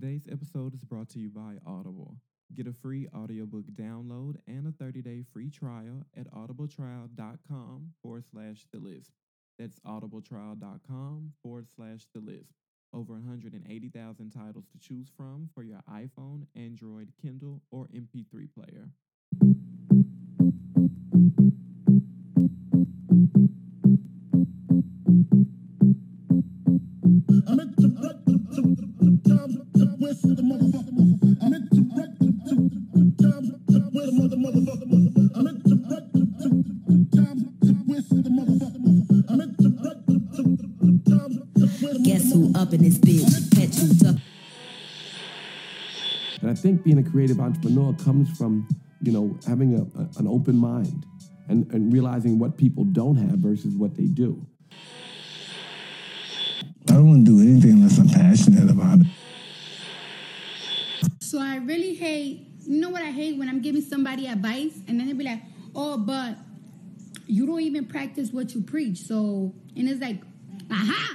Today's episode is brought to you by Audible. Get a free audiobook download and a 30-day free trial at audibletrial.com forward slash the list. That's audibletrial.com forward slash the list. Over 180,000 titles to choose from for your iPhone, Android, Kindle, or MP3 player. Up in this bitch? Catch you tuck. And I think being a creative entrepreneur comes from, you know, having a, a- an open mind and, and realizing what people don't have versus what they do. I don't want to do anything unless I'm passionate about it. So I really hate, you know what I hate when I'm giving somebody advice and then they be like, oh, but you don't even practice what you preach. So, and it's like, aha.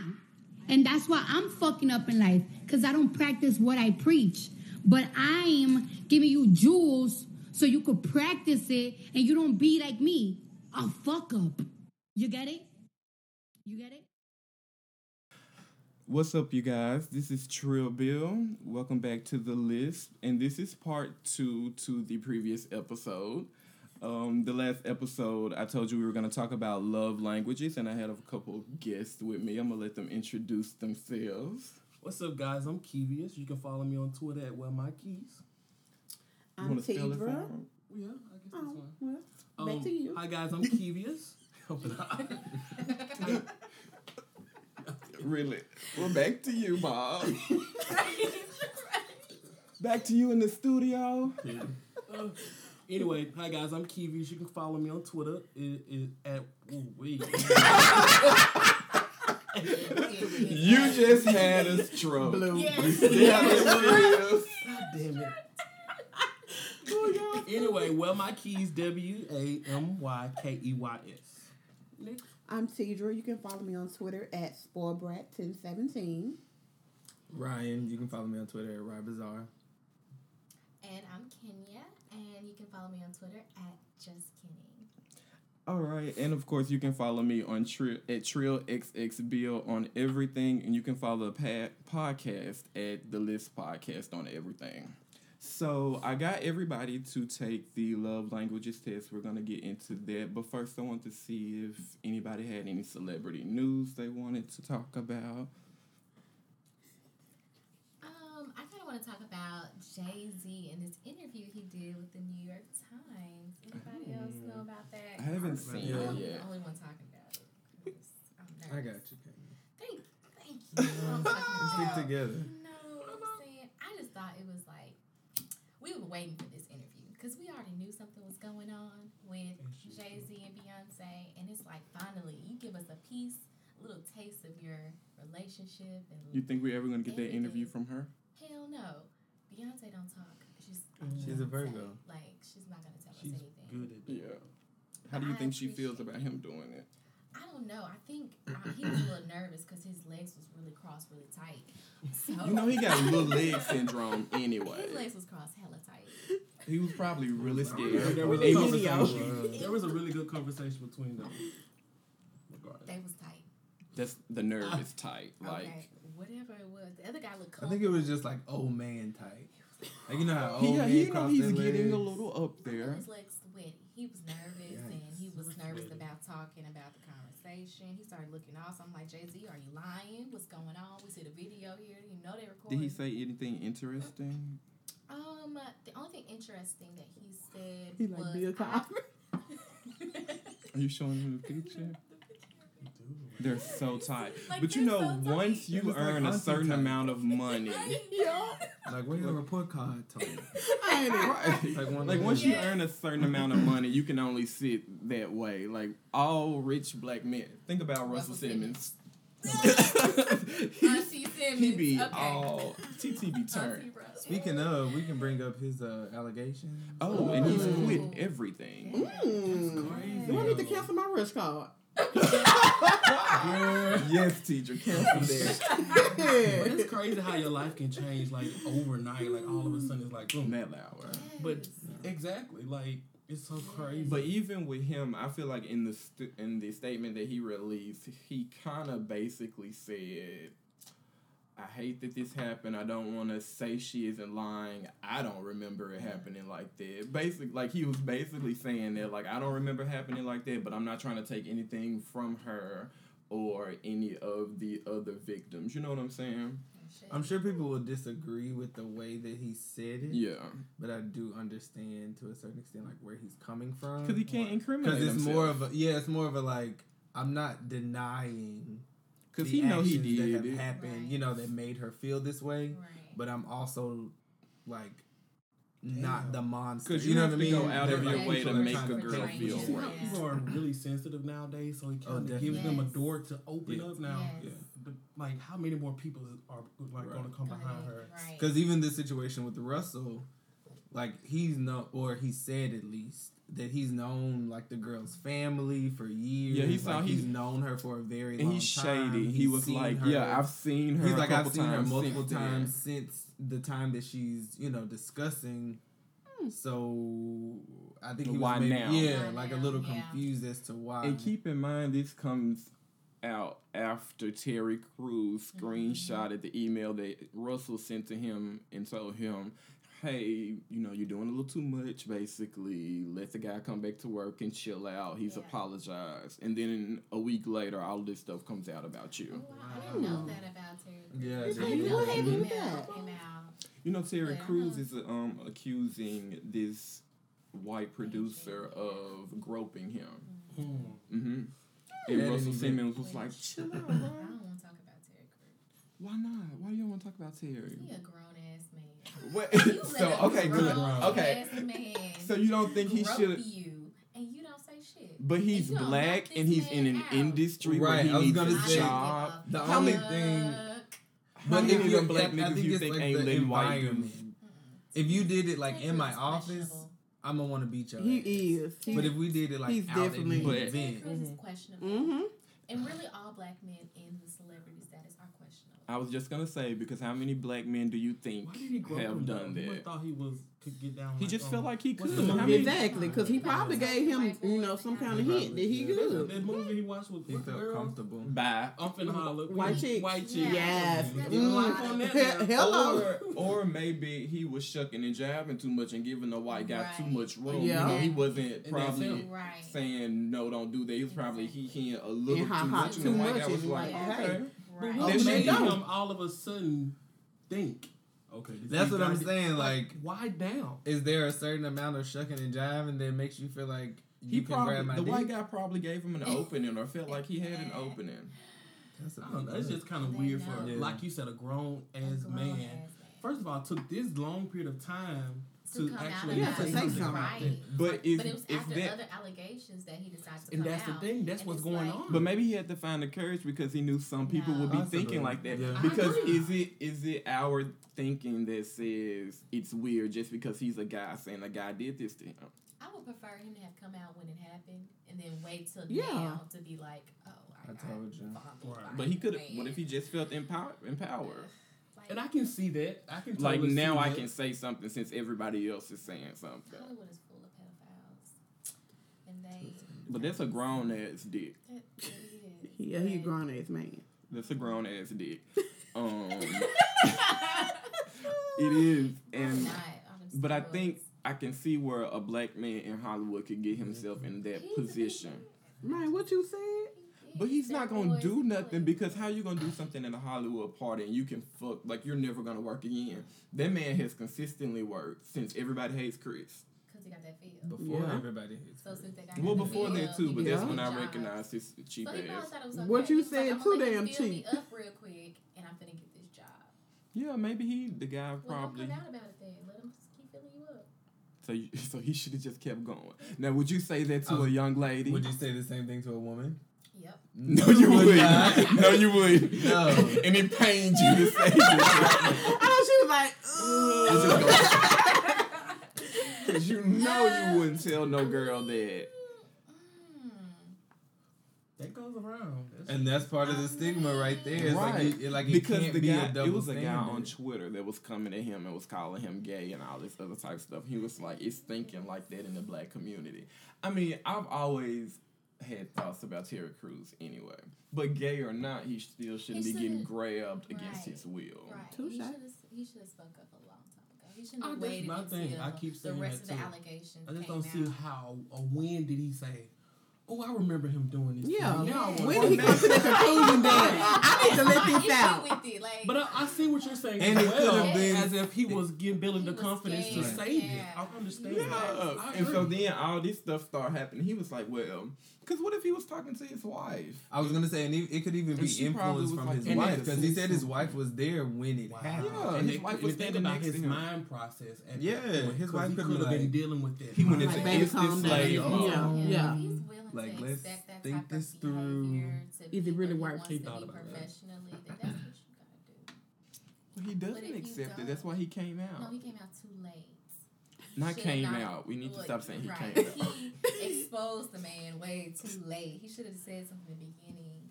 And that's why I'm fucking up in life because I don't practice what I preach. But I'm giving you jewels so you could practice it and you don't be like me, a fuck up. You get it? You get it? What's up, you guys? This is Trill Bill. Welcome back to the Lisp, and this is part two to the previous episode. Um, the last episode, I told you we were going to talk about love languages, and I had a couple guests with me. I'm gonna let them introduce themselves. What's up, guys? I'm Kevious. You can follow me on Twitter at Well My Keys. I'm wanna spell it for Tibra. 'em? Yeah, I guess that's Oh, fine. well, back to you. Hi, guys. I'm Kevious. Really? Well, back to you, Bob. back to you in the studio. Uh, anyway, hi guys. I'm Kevious. You can follow me on Twitter. It is at ooh, wait. You just had a stroke. Yes. Yeah, it was. Damn it. Oh, anyway, well, my keys W A M Y K E Y S. Nick. I'm Tidra. You can follow me on Twitter at spoilbrat1017. Ryan, you can follow me on Twitter at RyBazaar. And I'm Kenya, and you can follow me on Twitter at Just Kenny. All right, and of course you can follow me on Trill at TrillXXBill on everything, and you can follow the podcast at the Lisp Podcast on everything. So I got everybody to take the love languages test. We're gonna get into that, but first I want to see if anybody had any celebrity news they wanted to talk about. Um, I kind of want to talk about Jay Z and this interview he did with the New York Times. Anybody else know mm. about that? I haven't seen Yeah. it I'm the only one talking about it. 'cause I'm I got you, Kenny. Thank, thank you. I'm Stick together. No, I'm uh-huh. saying I just thought it was like we were waiting for this interview because we already knew something was going on with Jay Z and Beyonce, and it's like finally you give us a piece, a little taste of your relationship, and You think we're ever gonna get that interview from her? Hell no, Beyonce don't talk. She's She's a Beyonce. Virgo. Like she's not gonna tell She's us anything. good at it. Yeah. How do you I think she feels about him doing it? I don't know. I think uh, he was a little nervous because his legs was really crossed really tight. So You know he got a little leg syndrome anyway. his legs was crossed hella tight. He was probably really There scared. was, a conversation, there was a really good conversation between them. Regardless. They was tight. That's the nerve is tight. Like okay, whatever it was. The other guy looked. I think it was just like old man type. Like you know how old he, man he you know cross he's their getting a little up there. His legs sweaty. He was nervous and he was nervous about talking about the conversation. He started looking off. So I'm like, Jay Z, are you lying? What's going on? We see the video here. You know they recorded. Did he say anything interesting? Um, the only thing interesting that he said He like was Bill Cosby. Are you showing him the picture? They're so tight. Like, but you know, so once you They're like earn a certain tight. amount of money, Like where your report card told you? right? Like one Like once those. you earn a certain amount of money, you can only sit that way. Like all rich black men. Think about Russell, Russell Simmons. Auntie Simmons. he be okay. all TT be turned. Speaking of, we can bring up his uh, allegations. Oh, and he's quit everything. Mm. Do I need to cancel my rush card? Yes, teacher, cancel that. But it's crazy how your life can change like overnight. Like all of a sudden, it's like boom. That loud. right? But exactly, like it's so crazy. But even with him, I feel like in the st- in the statement that he released, he kind of basically said, "I hate that this happened. I don't want to say she isn't lying. I don't remember it happening like that." Basically, like he was basically saying that, like I don't remember happening like that, but I'm not trying to take anything from her or any of the other victims. You know what I'm saying? I'm sure people will disagree with the way that he said it. Yeah. But I do understand to a certain extent like where he's coming from. Because he can't incriminate Because it's himself. more of a yeah, it's more of a like I'm not denying 'Cause the he know he actions that have it. happened, you know, that made her feel this way. But I'm also like not the monster. 'Cause you, you know have what I to mean? go out of Like, your way to make trying a girl feel you. right. People are really sensitive nowadays, so he kind of Oh, gives them a door to open Yeah. up now. Yes. The- like, how many more people are like going to come behind her? Because even this situation with Russell, like he's no, or he said at least that he's known like the girl's family for years. Yeah, he saw- like, he- he's known her for a very long time. And long he's time. shady. He was like, her- "Yeah, I've seen her He's a like, couple I've seen her multiple since then." times since the time that she's you know discussing. So I think he was Why maybe, now? Yeah, Why like a little yeah. confused as to why. And keep in mind, this comes out after Terry Crews Mm-hmm. the email that Russell sent to him and told him, "Hey, you know, you're doing a little too much. Basically, let the guy come back to work and chill out. He's apologized." And then a week later, all this stuff comes out about you. I didn't know that about Terry. Yeah, Crews. did I didn't you? know What that email that? came out. You know, Terry Yeah. Crews is um accusing this white producer of groping him. Mm-hmm. And That Russell Simmons was like, "Chill out, I don't want to talk about Terry Crews. Why not? Why do you want to talk about Terry?" He a grown ass man. What? You so okay, good. grown Okay. So you don't think he should? you and you don't say shit. But he's you black and he's in an out. industry where Right, he I was needs gonna a say, job. the Fuck. only thing. How many of you- them black I- I niggas think you think like ain't the letting white dudes? If you did it like in my office. I'm gonna want to beat you. He is. But if we did it like He's out at definitely- an But- Terry event, questionable. Mm-hmm. And really, all black men in the celebrity status are questionable. I was just gonna say because how many black men do you think he have him done though? You that? thought he was could get down. He like, just um, felt like he could. the How movie? many- Exactly, because he probably gave him, you know, some kind of hint that he That, good. that movie he watched with he what felt girl? comfortable. Bye. I'm finna holler. White chick. White chick. Yes. Get Mm. life on that now. Hello. Or, or maybe he was shucking and jabbing too much and giving the white guy too much room. Yeah. You know, he wasn't And probably. Right. saying no, don't do that. He was probably he hearing a little too much, and too the white much guy was like, like, okay. Hey. Right. What made they him all of a sudden think? Okay, That's what I'm saying, like- why down? Is there a certain amount of shucking and jiving that makes you feel like He you can probably grab my the dick? white guy probably gave him an opening or felt like he had an opening. That's a I don't know. It's just kind of They weird for, know. Yeah. like you said, a grown A ass man. ass man. First of all, it took this long period of time to, to, come actually out Yeah, to say it. something. Right. But if, but it was if after that, other allegations that he decided to And come that's the thing. That's And what's going like- on. But maybe he had to find the courage because he knew some people would be No. thinking like that. Yeah. Because is it is it our thinking that says it's weird just because he's a guy saying a guy did this to him? I would prefer him to have come out when it happened and then wait till Yeah. now to be like, oh, I, I told you. fumbled Right. by But he could. man. What if he just felt empowered? Empowered. Like, and I can see that. I can Like totally now, see I that. can say something since everybody else is saying something. Hollywood is full of pedophiles, and they. But that's a grown ass dick. It, it is. Yeah, he a grown ass man. That's a grown ass dick. Um, it is, and Not on them but I think I can see where a black man in Hollywood could get himself in that He's position. man. Man, what you said? But he's not gonna Steroids do nothing like- because how you gonna do something at a Hollywood party and you can fuck like you're never gonna work again. That man has consistently worked since everybody hates Chris. Cause he got that feel. Before Yeah. everybody hits. So since they got Well, before feel, that too, but that's when I job. recognized his cheap So he probably ass. thought it was okay. What you He was like, said too damn build me cheap." up real quick, and I'm finna get this job. Yeah, maybe he the guy Well, probably. don't about it then. Let him just keep filling you up. So you, so he should have just kept going. Now, would you say that to Oh, a young lady? Would you say the same thing to a woman? Yep. No, you would wouldn't. no, you wouldn't. No. and it pains you to say this. Oh, she was like, "Ugh." Because you know you wouldn't tell no girl that. Mm. That goes around. That's- And that's part of the stigma right there. It's right. like, it, like it because can't the be guy, a double it was a guy on. Twitter that was coming at him and was calling him gay and all this other type of stuff. He was like, it's thinking like that in the black community. I mean, I've always had thoughts about Terry Crews anyway, but gay or not, he still shouldn't He be getting shouldn't- grabbed against right, his will. Right. Touche. He should have. He should have spoke up a long time ago. He shouldn't have that's waited my until thing. I keep the saying rest of that the too. allegations I just came don't see how or when did he say, "Oh, I remember him doing this." Yeah. to me." I wanna When go did he back. come to the conclusion that I need to let My this issue out? With it, like, But I, I see what you're saying And as it could have been- as if he was getting building the was confidence to scared. say it. I understand. Yeah, that. I and so then all this stuff started happening. He was like, "Well, because what if he was talking to his wife?" I was gonna say, and it, it could even And be she probably influence was from like, his wife because he said his wife was there when it Wow. happened. Yeah, and his it, wife was thinking about his him. mind process. At Yeah, that point, his 'cause wife he could could have been like- dealing with that. He went mind. into Like, baby, instant calm down. slave Yeah, yeah. Yeah. If he's willing Like, let's that think type this of through. Is it really where he worth wants He thought be about that. professionally, then that's what you gotta do. Well, He doesn't accept it. That's why he came out. No, he came out too late. not Should came not- out. We need to stop saying he right. came out. He exposed the man way too late. He should have said something in the beginning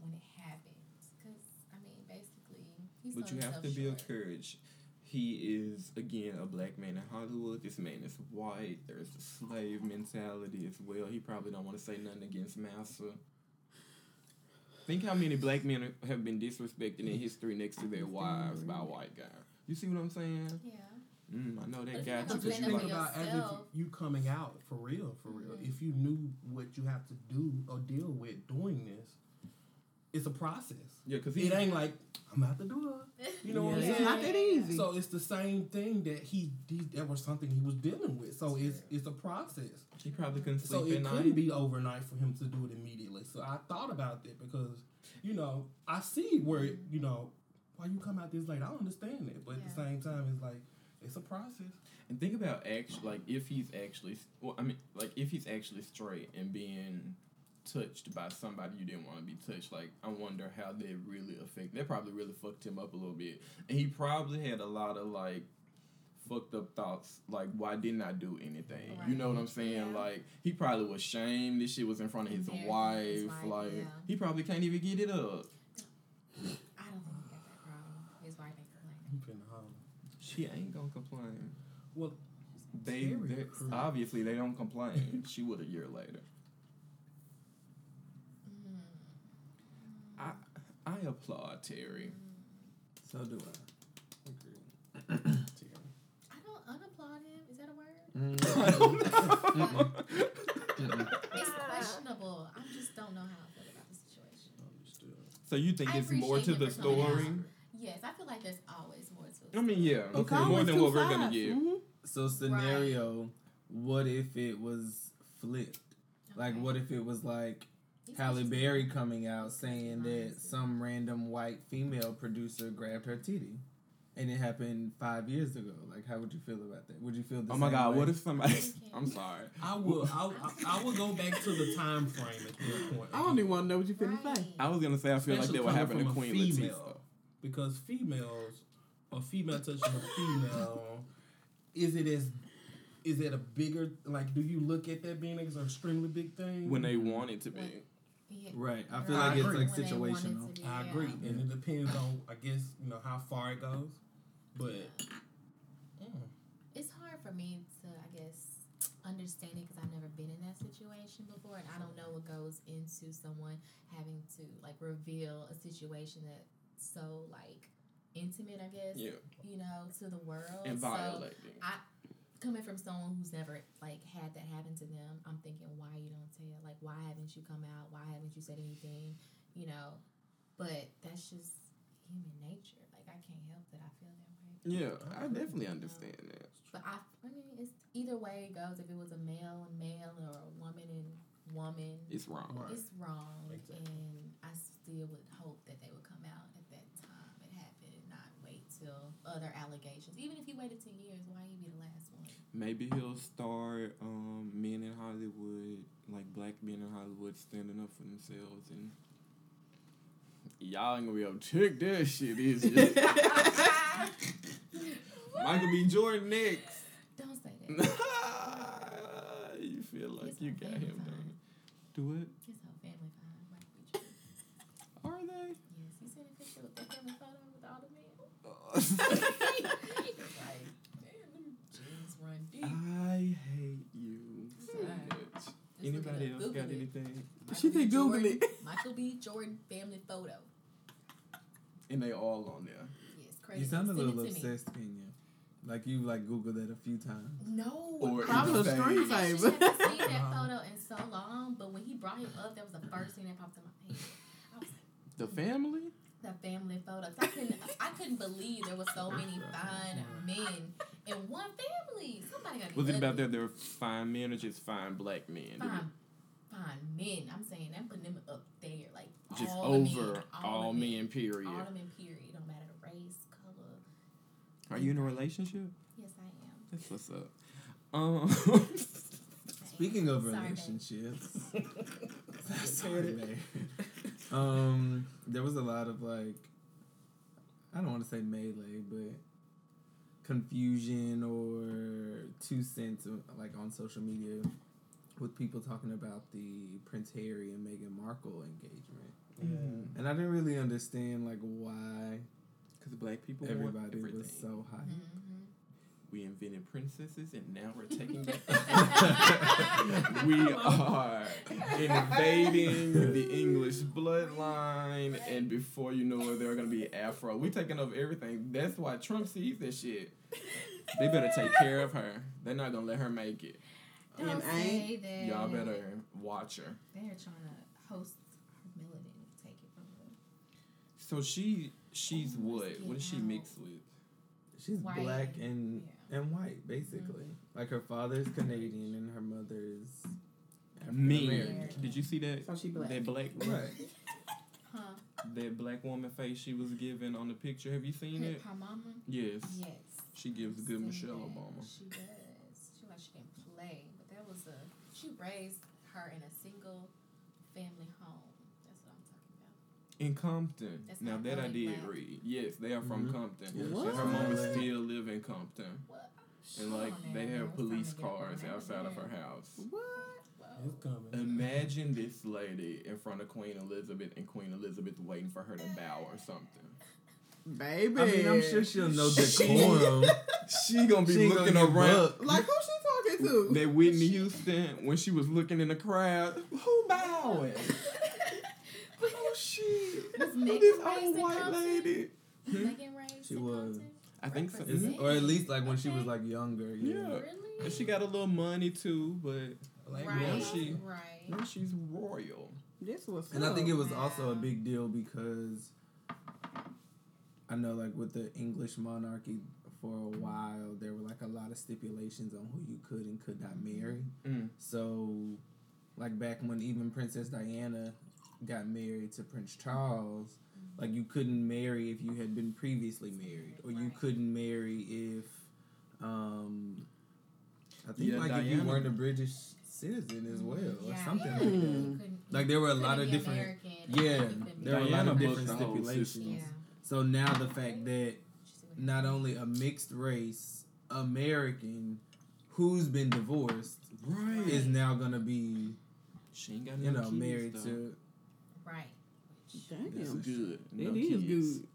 when it happened. Because, I mean, basically, he's But you have to himself be short. Encouraged. He is again a black man in Hollywood. This man is white. There's a slave mentality as well. He probably don't want to say nothing against Massa. Think how many black men have been disrespected in history next to their wives by a white guy. You see what I'm saying? Yeah. Mm, I know that if guy. you're But gonna just stand think about as if you coming out for real, for real. Mhm. If you knew what you have to do or deal with doing this, it's a process. Yeah, because It ain't like I'm about the door. You know what I'm saying? it's not that easy. So it's the same thing that he, he that was something he was dealing with. So it's it's a process. he probably couldn't sleep. So sleep it at couldn't be overnight for him to do it immediately. So I thought about that because, you know, I see where you know why you come out this late. I understand that, but at the same time, it's like it's a process. And think about actually, like if he's actually, well, I mean, like if he's actually straight and being touched by somebody you didn't want to be touched, like I wonder how they really affect. That probably really fucked him up a little bit, and he probably had a lot of like fucked up thoughts, like why didn't I do anything? You know what I'm saying? Yeah. Like he probably was shamed. This shit was in front of his wife. his wife, like yeah. he probably can't even get it up. I don't think he got that problem. His wife ain't complaining. I'm finna. She ain't gonna complain. Well, They, Terry they Crews. obviously they don't complain. she would a year later. I I applaud Terry. So do I. I don't unapplaud him. Is that a word? Mm. It's questionable. I just don't know how I feel about the situation. understood. So you think I it's more to him the for coming story? Yes, I feel like there's always more to it. I mean, yeah, Okay. more than what we're gonna sides. get. Mhm. So scenario, what if it was flipped? Like, what if it was like He's Halle Berry coming out saying that some random white female producer grabbed her titty, and it happened five years ago? Like, how would you feel about that? Would you feel the Oh my god, way? what if somebody? I'm sorry. I will. I, I, I will go back to the time frame at this point. I don't even want to know what you're finna say. I was gonna say I feel like Especially that would happen to a Queen female. Latifah. because females, a female touching a female, is it as is it a bigger like? Do you look at that being as an extremely big thing? When they want it to be. When- Yeah. Right. I feel I like it's like When they want it to situational. be, I yeah. agree, and it depends on I guess you know how far it goes, but mm, It's hard for me to, I guess, understand it because I've never been in that situation before, and I don't know what goes into someone having to like reveal a situation that's so like intimate. I guess Yeah, you know to the world and So, violating. I coming from someone who's never like had that happen to them, I'm thinking why you don't tell, like why haven't you come out, why haven't you said anything, you know? But that's just human nature. Like I can't help that I feel that way. yeah, I definitely um, understand that. But I, I mean, it's either way it goes. If it was a male and male or a woman and woman, It's wrong. Right. it's wrong. Exactly. And I still would hope that they would come out at that time it happened and not wait till other allegations. Even if he waited ten years, why he be the last one? Maybe he'll start um, men in Hollywood, like black men in Hollywood, standing up for themselves, and y'all ain't gonna be able to check that shit, is it? Michael B. Jordan next. Don't say that. you feel like He's you got him Time. done. Do it. His whole family fine. Are they? Yes, he sent a picture with the family photo with all the men. like, damn, them jeans run deep. I hate you so Sorry. much. Just Anybody look it else got it. anything? She B. said Google it. Michael B. Jordan family photo. And they all on there. Yes, crazy. You sound a little to me. obsessed, Kenya. Like you like Googled that a few times. No. Or Probably a insane. screen I actually saver. haven't seen that uh-huh. photo in so long, but when he brought him up, that was the first thing that popped in my head. I was The family? the family photo. 'Cause I couldn't, I couldn't believe there was so many fine men in one family. Somebody got to Was it about that there were fine men or just fine black men? Fine, fine men. I'm saying I'm putting them up there, like Just all over men, all the men, period. All men, period. It don't matter the race, color. Are you in a relationship? Yes, I am. That's what's up. Um, Speaking of Sorry, relationships, Sorry, babe. um, there was a lot of like, I don't want to say melee, but confusion or two cents uh, like on social media with people talking about the Prince Harry and Meghan Markle engagement, and I didn't really understand like why because black people everybody everything. was so hyped. Mm-hmm. We invented princesses, and now we're taking back. we are invading the English bloodline, and before you know it, they're gonna be Afro. We taking over everything. That's why Trump sees that shit. They better take care of her. They're not gonna let her make it. Don't And say that. Y'all better watch her. They're trying to host her melanin, take it from her. So she, she's Oh, what? let's What get she out. mixed with? She's White. black and Yeah. and white, basically. Mm-hmm. Like her father's Canadian and her mother's Mean. African-American. Did you see that? So she black. That black, Right. Huh? that black woman face she was given on the picture. Have you seen Her, it? her mama? Yes. Yes. She gives I've good Michelle that. Obama. She does. She like she can play, but that was a she raised her in a single family home. That's what I'm talking about. In Compton. That's now that I did black. read. Yes, they are from Mhm. Compton. Yes. And her mama What? still live in Compton. What? And like they have police to get up on cars outside of her house. What? Whoa. It's coming. Imagine this lady in front of Queen Elizabeth and Queen Elizabeth waiting for her to bow or something. Baby. I mean, I'm sure she'll know decorum. She gonna be She looking gonna around. booked. Like, who she talking to? That Whitney Houston, when she was looking in the crowd, who bowing? oh shit! Was Who Meghan this old white Compton? lady? Meghan raised She in was. Compton? I think so. Mhm. or at least like when she was like younger. Yeah. Yeah. Really? And she got a little money too, but Like, right. now she- right. now she's royal. This was. And I think it was Wow. also a big deal because I know, like with the English monarchy, for a while there were like a lot of stipulations on who you could and could not marry. Mm. So, like back when even Princess Diana got married to Prince Charles, like you couldn't marry if you had been previously married, or you Right. couldn't marry if, um, I think Yeah, like if you weren't a British citizen as well, or Yeah, something yeah. like that. Like, there were a lot of different- American Yeah, you couldn't be there were a lot of different stipulations. Yeah. So now the fact that not only a mixed race American who's been divorced Right. is now gonna be She ain't got you no know kids, married though. to Right. Damn. That's good. It No is kids. good.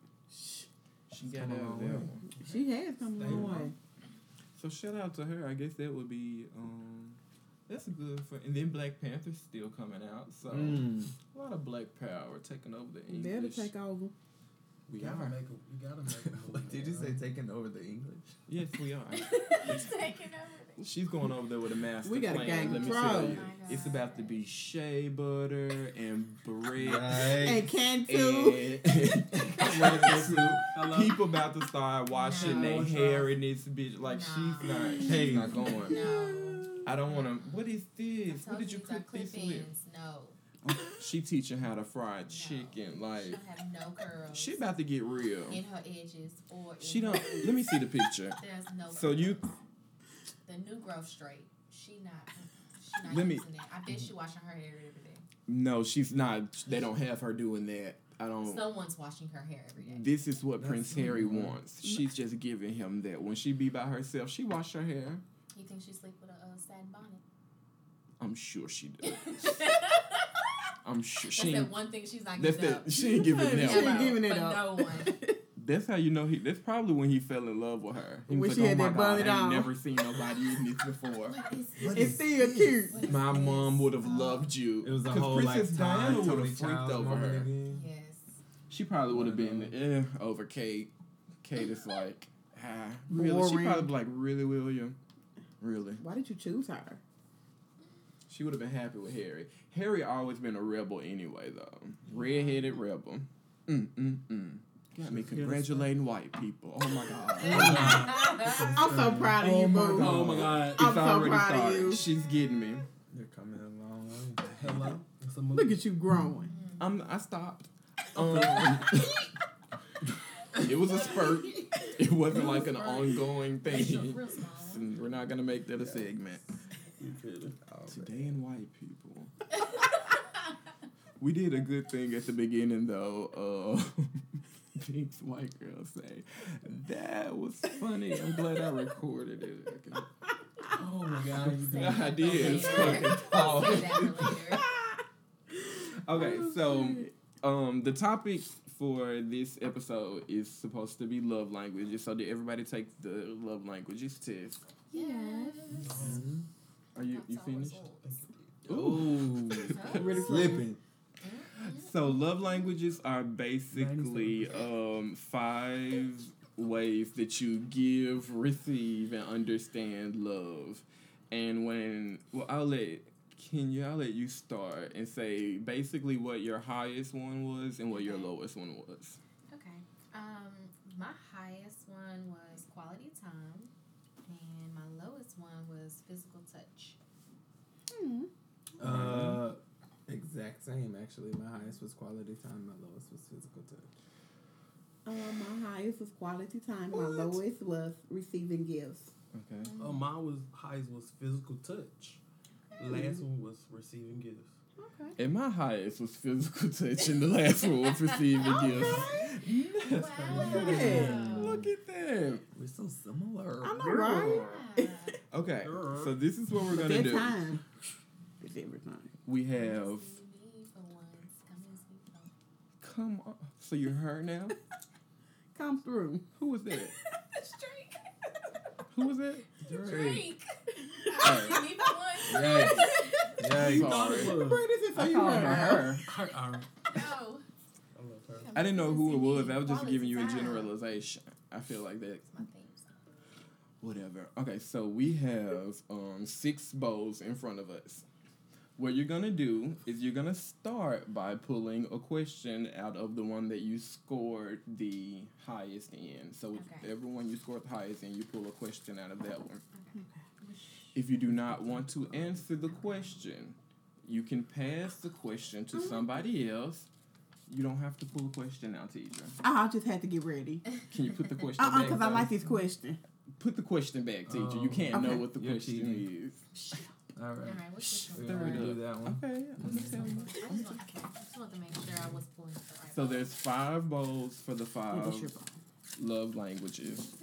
She got come a out long there. one. She has come a long way. So shout out to her. I guess that would be um that's good for and then Black Panther's still coming out. So Mm. a lot of black power taking over the They're to take over. we gotta are. make a, you gotta make a move, What did you say? Taking over the English? Yes, we are. Taking over. She's going over there with a master We got a gang Let me control. tell Oh you. my It's about to be shea butter and bread. And Right. can too. And people about to start washing No. their hair in this bitch. Like No. she's not. She's not going. No. I don't want to. What is this? told What did you these are cook this with? clip-ins. No. She teaching how to fry No. chicken. She Like don't have no curls she about to get real. in her edges or in She don't. roots. Let me see the picture. There's no So curls. you. the new growth straight. She not she not Let me- that. I bet she washing her hair every day. No, she's not. They don't have her doing that. I don't. Someone's washing her hair every day. This is what That's Prince Harry weird. wants. She's just giving him that. When she be by herself, she wash her hair. You think she sleep with a uh, bonnet? I'm sure she does. I'm sure That's she. that Ain't, one thing she's not that's giving that. up. She ain't giving She ain't giving it up. no one. That's how you know he. That's probably when he fell in love with her. He When was she like, had "Oh my that god, bonnet I ain't on." never seen nobody in this before." What is It's still cute. What is My this? mom would have loved you. It was the 'Cause whole Princess like Diana Todd, would have freaked over her. again. Yes. She probably would have been eh, over Kate. Kate is like, ah, really? She probably be like, really, William? Really? Why did you choose her? She would have been happy with Harry. Harry always been a rebel anyway, though. Redheaded rebel. Mm mm mm. Got me congratulating white people. Oh my god. I'm so proud of Oh you, my boo. God. Oh my God. I'm so already proud of you. She's getting me. You're coming along. Hello. It's a movie. Look at you growing. I'm. I stopped. Um, it was a spurt. It wasn't like an ongoing thing. Real small. We're not gonna make that a segment. You kidding? Today in white people. we did a good thing at the beginning though. Uh, Pink's white girl say that was funny. I'm glad I recorded it. Okay. Oh my god. You did. I did. Fucking tall. Say that for later. Okay, so um, the topic for this episode is supposed to be love languages. So did everybody take the love languages test? Yes. Are you you That's our finished? results. Ooh, Ready for flipping. So love languages are basically um, five ways that you give, receive, and understand love. And when well, I'll let Kenya, I'll let you start and say basically what your highest one was and what your lowest one was. Okay. Um, my highest one was quality time, and my lowest one was physical touch. Uh, exact same actually. My highest was quality time. My lowest was physical touch. Uh, my highest was quality time. What? My lowest was receiving gifts. Okay. Oh, mine was highest was physical touch. Last mm-hmm. one was receiving gifts. Okay. And my highest was physical touch, and the last one was receiving gifts. Yeah. Look at that. We're so similar. I know, right? Yeah. Okay, so this is what we're gonna that do. time is everything. We have. See me for once. Come and see me. Come on. So you're her now? Come through. Who was that? Drake. Who was that? Drake. Alright. See me for once. Yes. Yes. Sorry. Bring this in so I you called heard her her. her. Her, our, No. I love her. I didn't know who it was. I was just giving you a generalization. I feel like that. My theme. Whatever. Okay, so we have um six bowls in front of us. What you're gonna do is you're gonna start by pulling a question out of the one that you scored the highest in. So Okay. everyone you scored the highest in, you pull a question out of that one. If you do not want to answer the question, you can pass the question to somebody else. You don't have to pull a question out, teacher. I just had to get ready. Can you put the question Uh uh back? because I like this question. Put the question back, teacher. you Oh. can't know what the You're question cheating. is. All right. All right, what's this We're gonna do that one. Okay, I'm What's this gonna one? tell you. I just want, okay, I just want to make sure I was pulling the right So there's five bowls for the five is your bowl? love languages.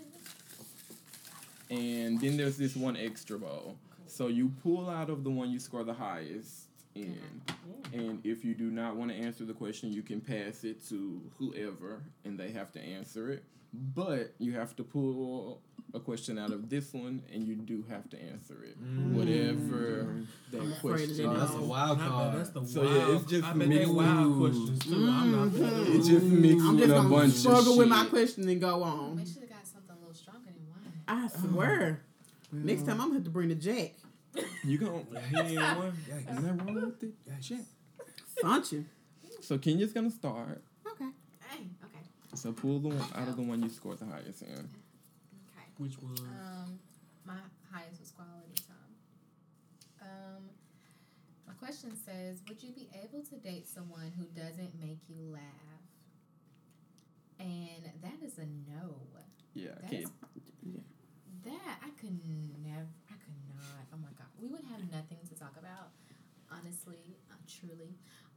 And then there's this one extra bowl. So you pull out of the one you score the highest in. And if you do not want to answer the question, you can pass it to whoever and they have to answer it. But you have to pull a question out of this one and you do have to answer it. Mm. Whatever that afraid of question that Oh, that's a is. wild I bet card. that's the So, wild. yeah, it's just I bet they mixed- wild questions too. I'm not. Mm-hmm. It just mixed I'm with just a gonna bunch struggle with my question and go on. We should have got something a little stronger than wine. I swear. Next time I'm gonna have to bring the jack. You gon' He ain't one. Is that wrong with it? Check. Function. So Kenya's gonna start. Okay. Hey, okay, So pull the one out of the one you scored the highest in. okay. Which was Um, my highest was quality time. Um, my question says, would you be able to date someone who doesn't make you laugh? And that is a no. Yeah, I That's can't. Could never. I could not. Oh my god, we would have nothing to talk about. Honestly, uh, truly.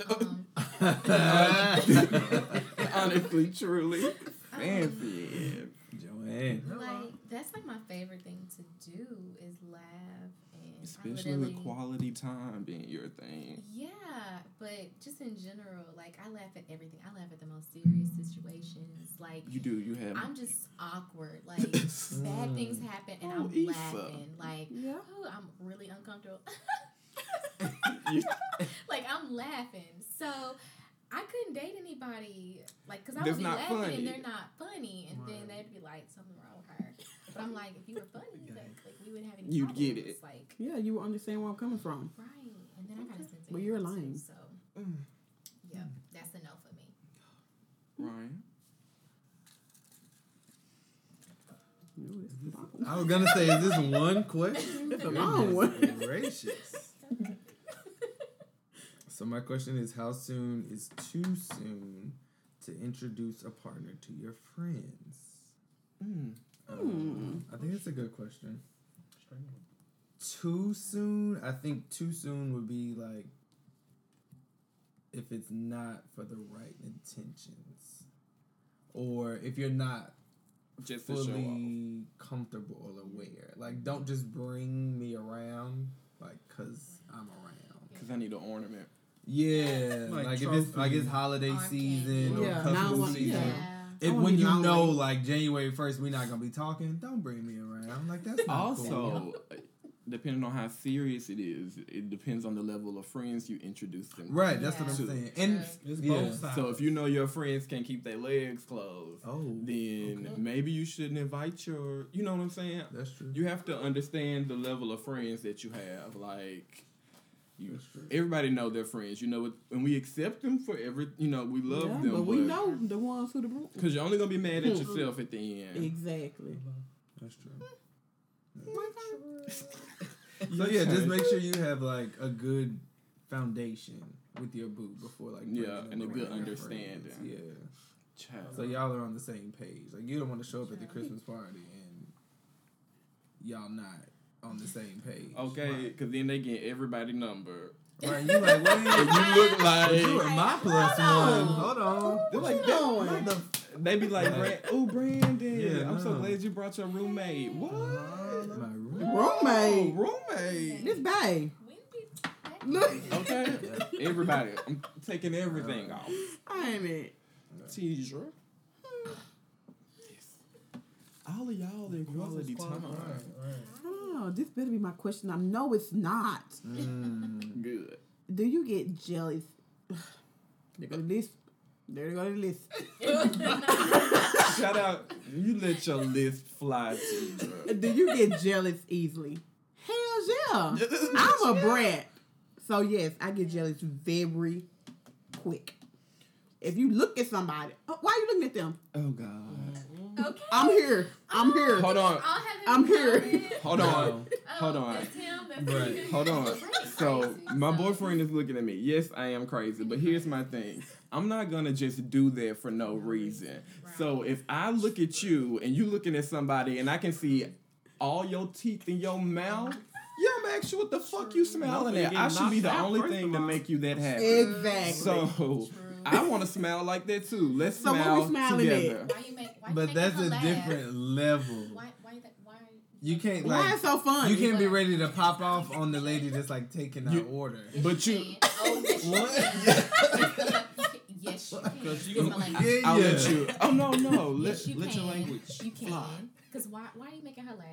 Um, Honestly, truly. Fancy. Joanne. like that's like my favorite thing to do is laugh and Especially literally- with quality time being your thing. Yeah, but just in general, like I laugh at everything. I laugh at the most serious situations. Like You do. You have. I'm just awkward. Like bad things happen and Oh, I'm Issa. laughing. Like Yeah. oh, I'm really uncomfortable. Like I'm laughing. So I couldn't date anybody like because I That's would be laughing funny. and they're not funny, and then Right. they'd be like something wrong with her. But I'm like, if you were funny, like, like we wouldn't have any. You'd get problems. it. Like Yeah, you would understand where I'm coming from. right, and then I got a sense of Well, you're humor, too, lying. So yeah, that's a no for me. Ryan. You know, it's long. I was gonna say, is this one question? It's a long one. Gracious. so my question is, how soon is too soon to introduce a partner to your friends? Mm. Um, I think that's a good question. Too soon? I think too soon would be like if it's not for the right intentions, or if you're not Just to show off. fully comfortable or aware. Like, don't just bring me around, like, cause I'm around. Because I need an ornament. Yeah, Like like, if it's like it's holiday Arcade. season or Yeah, customer now season. yeah. I If when you lonely. know, like January first, we're not gonna be talking. Don't bring me around. I'm Like that's not cool. Also, depending on how serious it is, it depends on the level of friends you introduce them. to. Right, that's what I'm saying. And It's yeah. both sides. So if you know your friends can keep their legs closed, Oh, then Okay. maybe you shouldn't invite your. You know what I'm saying? that's true. You have to understand the level of friends that you have. Like, you, That's true. everybody know their friends. You know, and we accept them for every. You know, we love Yeah, them, but we know the ones who the because you're only gonna be mad at yourself at the end. exactly. That's true. So yeah, just make sure you have like a good foundation with your boo before like Yeah, and a good understanding. friends. Yeah. Child. So y'all are on the same page. Like you don't want to show up at the Christmas party and y'all not on the same page. Okay, because then they get everybody number. Right? You like wait. you look like you are my plus one. Hold on. They're like you that- doing? what the- They be like, Brand, oh Brandon, Yeah, I'm so glad you brought your roommate. What? My room. Oh, Roommate. roommate. This bae. We didn't be that Look. Okay, everybody, I'm taking everything off. I ain't it? Teaser. Hmm. Yes. All of y'all in quality time. Oh, this better be my question. I know it's not. Mm. Good. Do you get jealous? There go the list. There go the list. Shout out. You let your list fly, Teaser. Do you get jealous easily? Hell yeah. I'm a brat. So yes, I get jealous very quick. If you look at somebody, oh, why are you looking at them? Oh God. Okay. I'm here. I'm oh, here. Hold on. I'll have him I'm here. Hold on. Oh, Hold on. That's him. That's Right. him. Hold on. So my boyfriend is looking at me. Yes, I am crazy, but here's my thing. I'm not gonna just do that for no reason. So if I look at you and you looking at somebody and I can see all your teeth in your mouth, yeah, I'm asking what the fuck you smiling at. I should be the only thing to make you that happy. Exactly. So I want to smile like that too. Let's So smile smiling at? together. Why you make? Why But making that's a laugh? different level. Why? Why? That, why? You can't Why like it's so fun? you can't be ready to pop off on the lady that's like taking our You- order. But you, oh, can. Oh, yes, you What? can. yes, you can. Because you It's my language. Yeah, I'll yeah. let you. Oh no, no. Let, Yes, you let can. your language You can. fly. Cause why? Why are you making her laugh?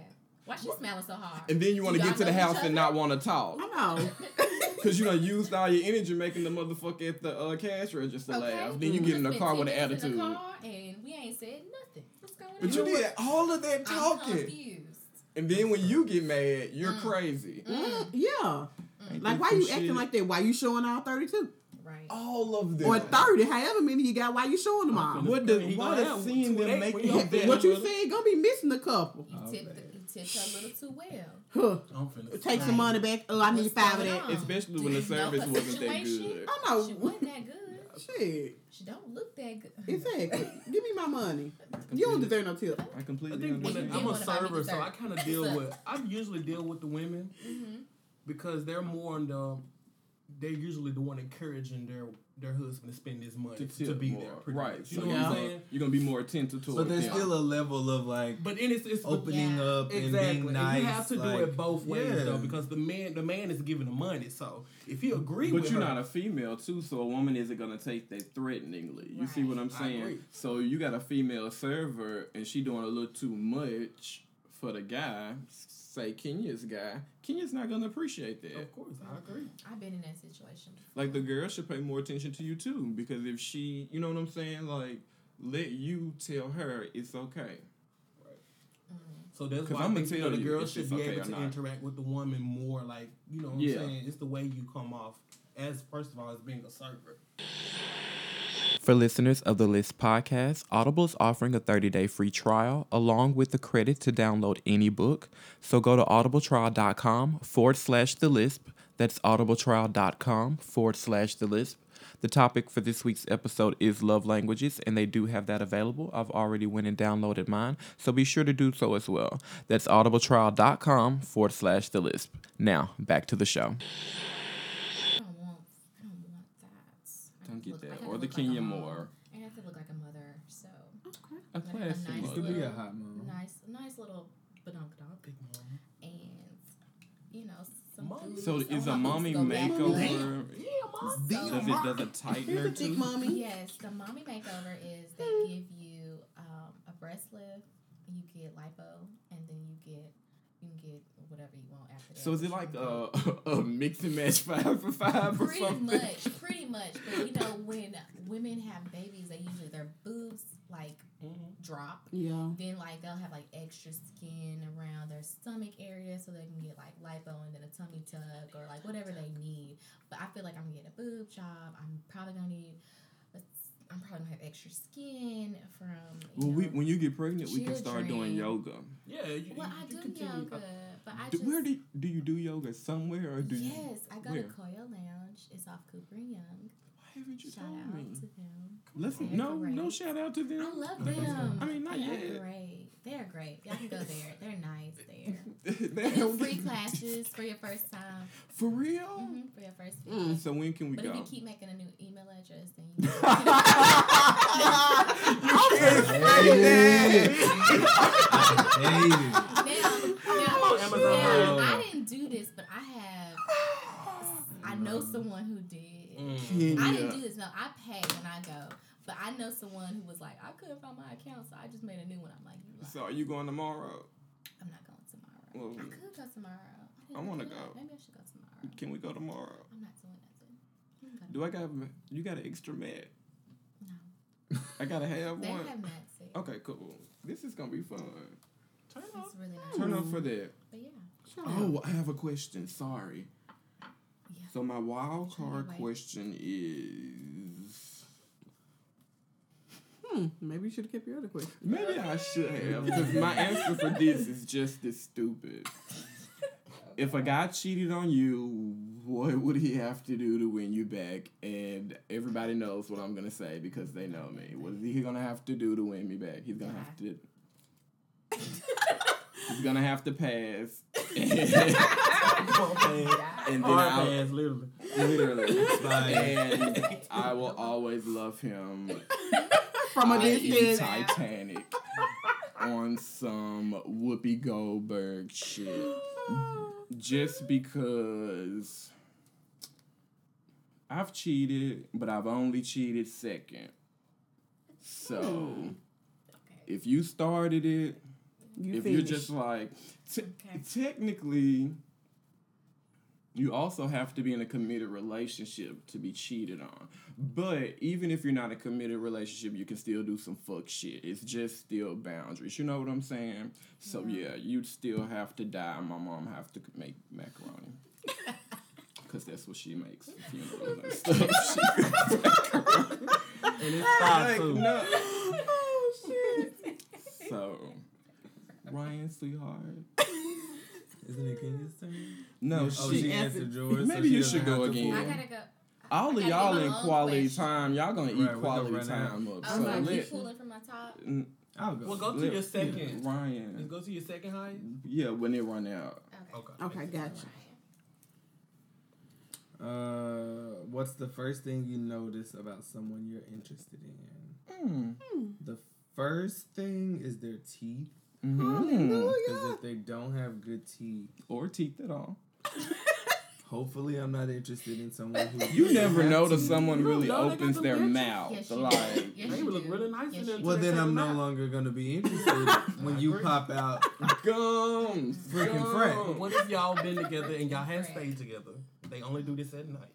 Why she smiling so hard? And then you want to get to the house and not want to talk. I know. Cause you done used all your energy making the motherfucker at the uh, cash register laugh. Then you get in the car with an minutes in attitude. the car and we ain't said nothing. What's going on? But you did all of that I'm talking. confused. And then when you get mad, you're crazy. Mm, yeah. Ain't Like why some you acting like that? Why you showing all thirty two Right. all of them? or thirty? However many you got. Why you showing them all? What does He why does seeing them eight make you? What you said gonna be missing a couple. You tipped, man. you tipped her a little too well. Huh. I'm finna Take some money back. Oh, I need What's five of going that. on? Especially when the Do you know service her wasn't that good. I know. She wasn't that good. Shit. She don't look that good. Exactly. Give me my money. You don't deserve no tip. I I completely think when understand. I'm a wanna buy me server, so. I kind of deal with. I usually deal with the women Mm-hmm. because they're more on the they're usually the one encouraging their their husband to spend his money To to, tip be more. there. pretty Right. much. You So know you're what I'm saying? You're gonna be more attentive to it, But there's then. still a level of like But then it's, it's opening Yeah. up and Exactly. being And nice. you have to like, do it both ways yeah. though, because the man the man is giving the money. So if he agree But with you're her, not a female too, so a woman isn't gonna take that threateningly. You see what I'm I saying? agree. So you got a female server and she doing a little too much for the guy. Say Kenya's guy. Kenya's not gonna appreciate that. of course, I agree. I've been in that situation. Like the girl should pay more attention to you too, because if she, you know what I'm saying, like let you tell her it's okay. Right. So that's 'Cause why I'ma I think you tell know, the girl should be okay able to not. interact with the woman more. Like you know, what Yeah. I'm saying it's the way you come off as first of all as being a server. For listeners of the Lisp podcast, Audible is offering a 30-day free trial along with the credit to download any book. So go to audibletrial.com forward slash the lisp. That's audibletrial.com forward slash the lisp. The topic for this week's episode is love languages, and they do have that available. I've already went and downloaded mine, so be sure to do so as well. That's audibletrial.com forward slash the lisp. Now, back to the show. I don't want. I don't want that. I Don't have to get look- that. I have Or the look like a Kenya mom. Moore. I have to look like a mother. So A Like a classy nice mother. To be a hot mom. nice, nice little badunk dunk, Big mom. and you know some. Mommy. So is a mommy dogs go back makeover? Yeah, mom. Does it does it tighten her Here's a thick too? mommy. Yes, the mommy makeover is they give you um, a breast lift, you get lipo, and then you get you can get whatever you want after that. So is it like a, a mix and match five for five or something? pretty something? much, pretty much. But you know, when women have babies, they usually their boobs like mm-hmm. drop. Yeah. Then like they'll have like extra skin around their stomach area, so they can get like lipo and then a tummy tuck or like whatever they need. But I feel like I'm gonna get a boob job. I'm probably gonna need. Let's- I'm probably gonna have extra skin from. You Well, we, when you get pregnant, we can start doing yoga. Yeah, you, Well, you, I do continue. yoga, but I Do, just where do you, do you do yoga somewhere or do you? yes, I go where? to Koyo Lounge. It's off Cooper and Young. Why haven't you Shout told out me? to them. Let's no great. no shout out to them. I love them. I mean, not They're yet. great. They're great. Y'all can go there. They're nice there. They They do don't free get- classes for your first time. For real? hmm for your first mm, week. So when can we But go? if you keep making a new email address, then you Hey, now, now, Amazon. now, I didn't do this, but I have. I know mm. someone who did. Mm. I didn't do this. No, I pay when I go, but I know someone who was like, I couldn't find my account, so I just made a new one. I'm like, you. So are you going tomorrow? I'm not going tomorrow. Well, I could go tomorrow. I wanna go. Maybe I should go tomorrow. Can we go tomorrow? I'm not doing nothing. I'm Do I got you got an extra mat? No. I gotta have They one. have mats. Okay, cool. This is gonna be fun. Turn It's off. really nice. Turn up for that. But yeah. Oh, I have a question. Sorry. Yeah. So my wild card question is Hmm. Maybe you should have kept your other question. maybe I should have because my answer for this is just as stupid. If a guy cheated on you, what would he have to do to win you back? And everybody knows what I'm gonna say because they know me. What is he gonna have to do to win me back? He's gonna have to. He's gonna have to pass. and then I'll, pass, literally. literally, and I will always love him. From a distance. Titanic on some Whoopi Goldberg shit. Just because I've cheated, but I've only cheated second. So hmm. if you started it, You if you're just like, te- Okay. technically, you also have to be in a committed relationship to be cheated on. But even if you're not a committed relationship, you can still do some fuck shit. It's just still boundaries. You know what I'm saying? So yeah, you'd still have to die. My mom have to make macaroni. Cause that's what she makes for funerals and stuff. She- And it's like, too. no. Oh, so, Ryan, sweetheart. Isn't it Kenya's turn? No, Oh, she. she answered yours. Maybe so you should go again. I gotta go. All of y'all in quality question. time. Y'all gonna Right, eat we quality run time up. Oh, So so let, keep pulling from my top. mm, I'll go. Well, go to let- your second. Ryan. Let's go to your second highest. Yeah, when it run out. Okay. Okay. Okay, gotcha. Uh, what's the first thing you notice about someone you're interested in? Mm. The first thing is their teeth. Mhm. Because if they don't have good teeth, Or teeth at all. hopefully I'm not interested in someone who You never know that someone really know they got opens their dentures. mouth. Yes, like, Yes, They would look do. really nice Yes, in there. Well, then I'm no out. longer gonna be interested when you pop out. gums. Freaking gums. Frank. What if y'all been together and y'all had stayed together? They only do this at night.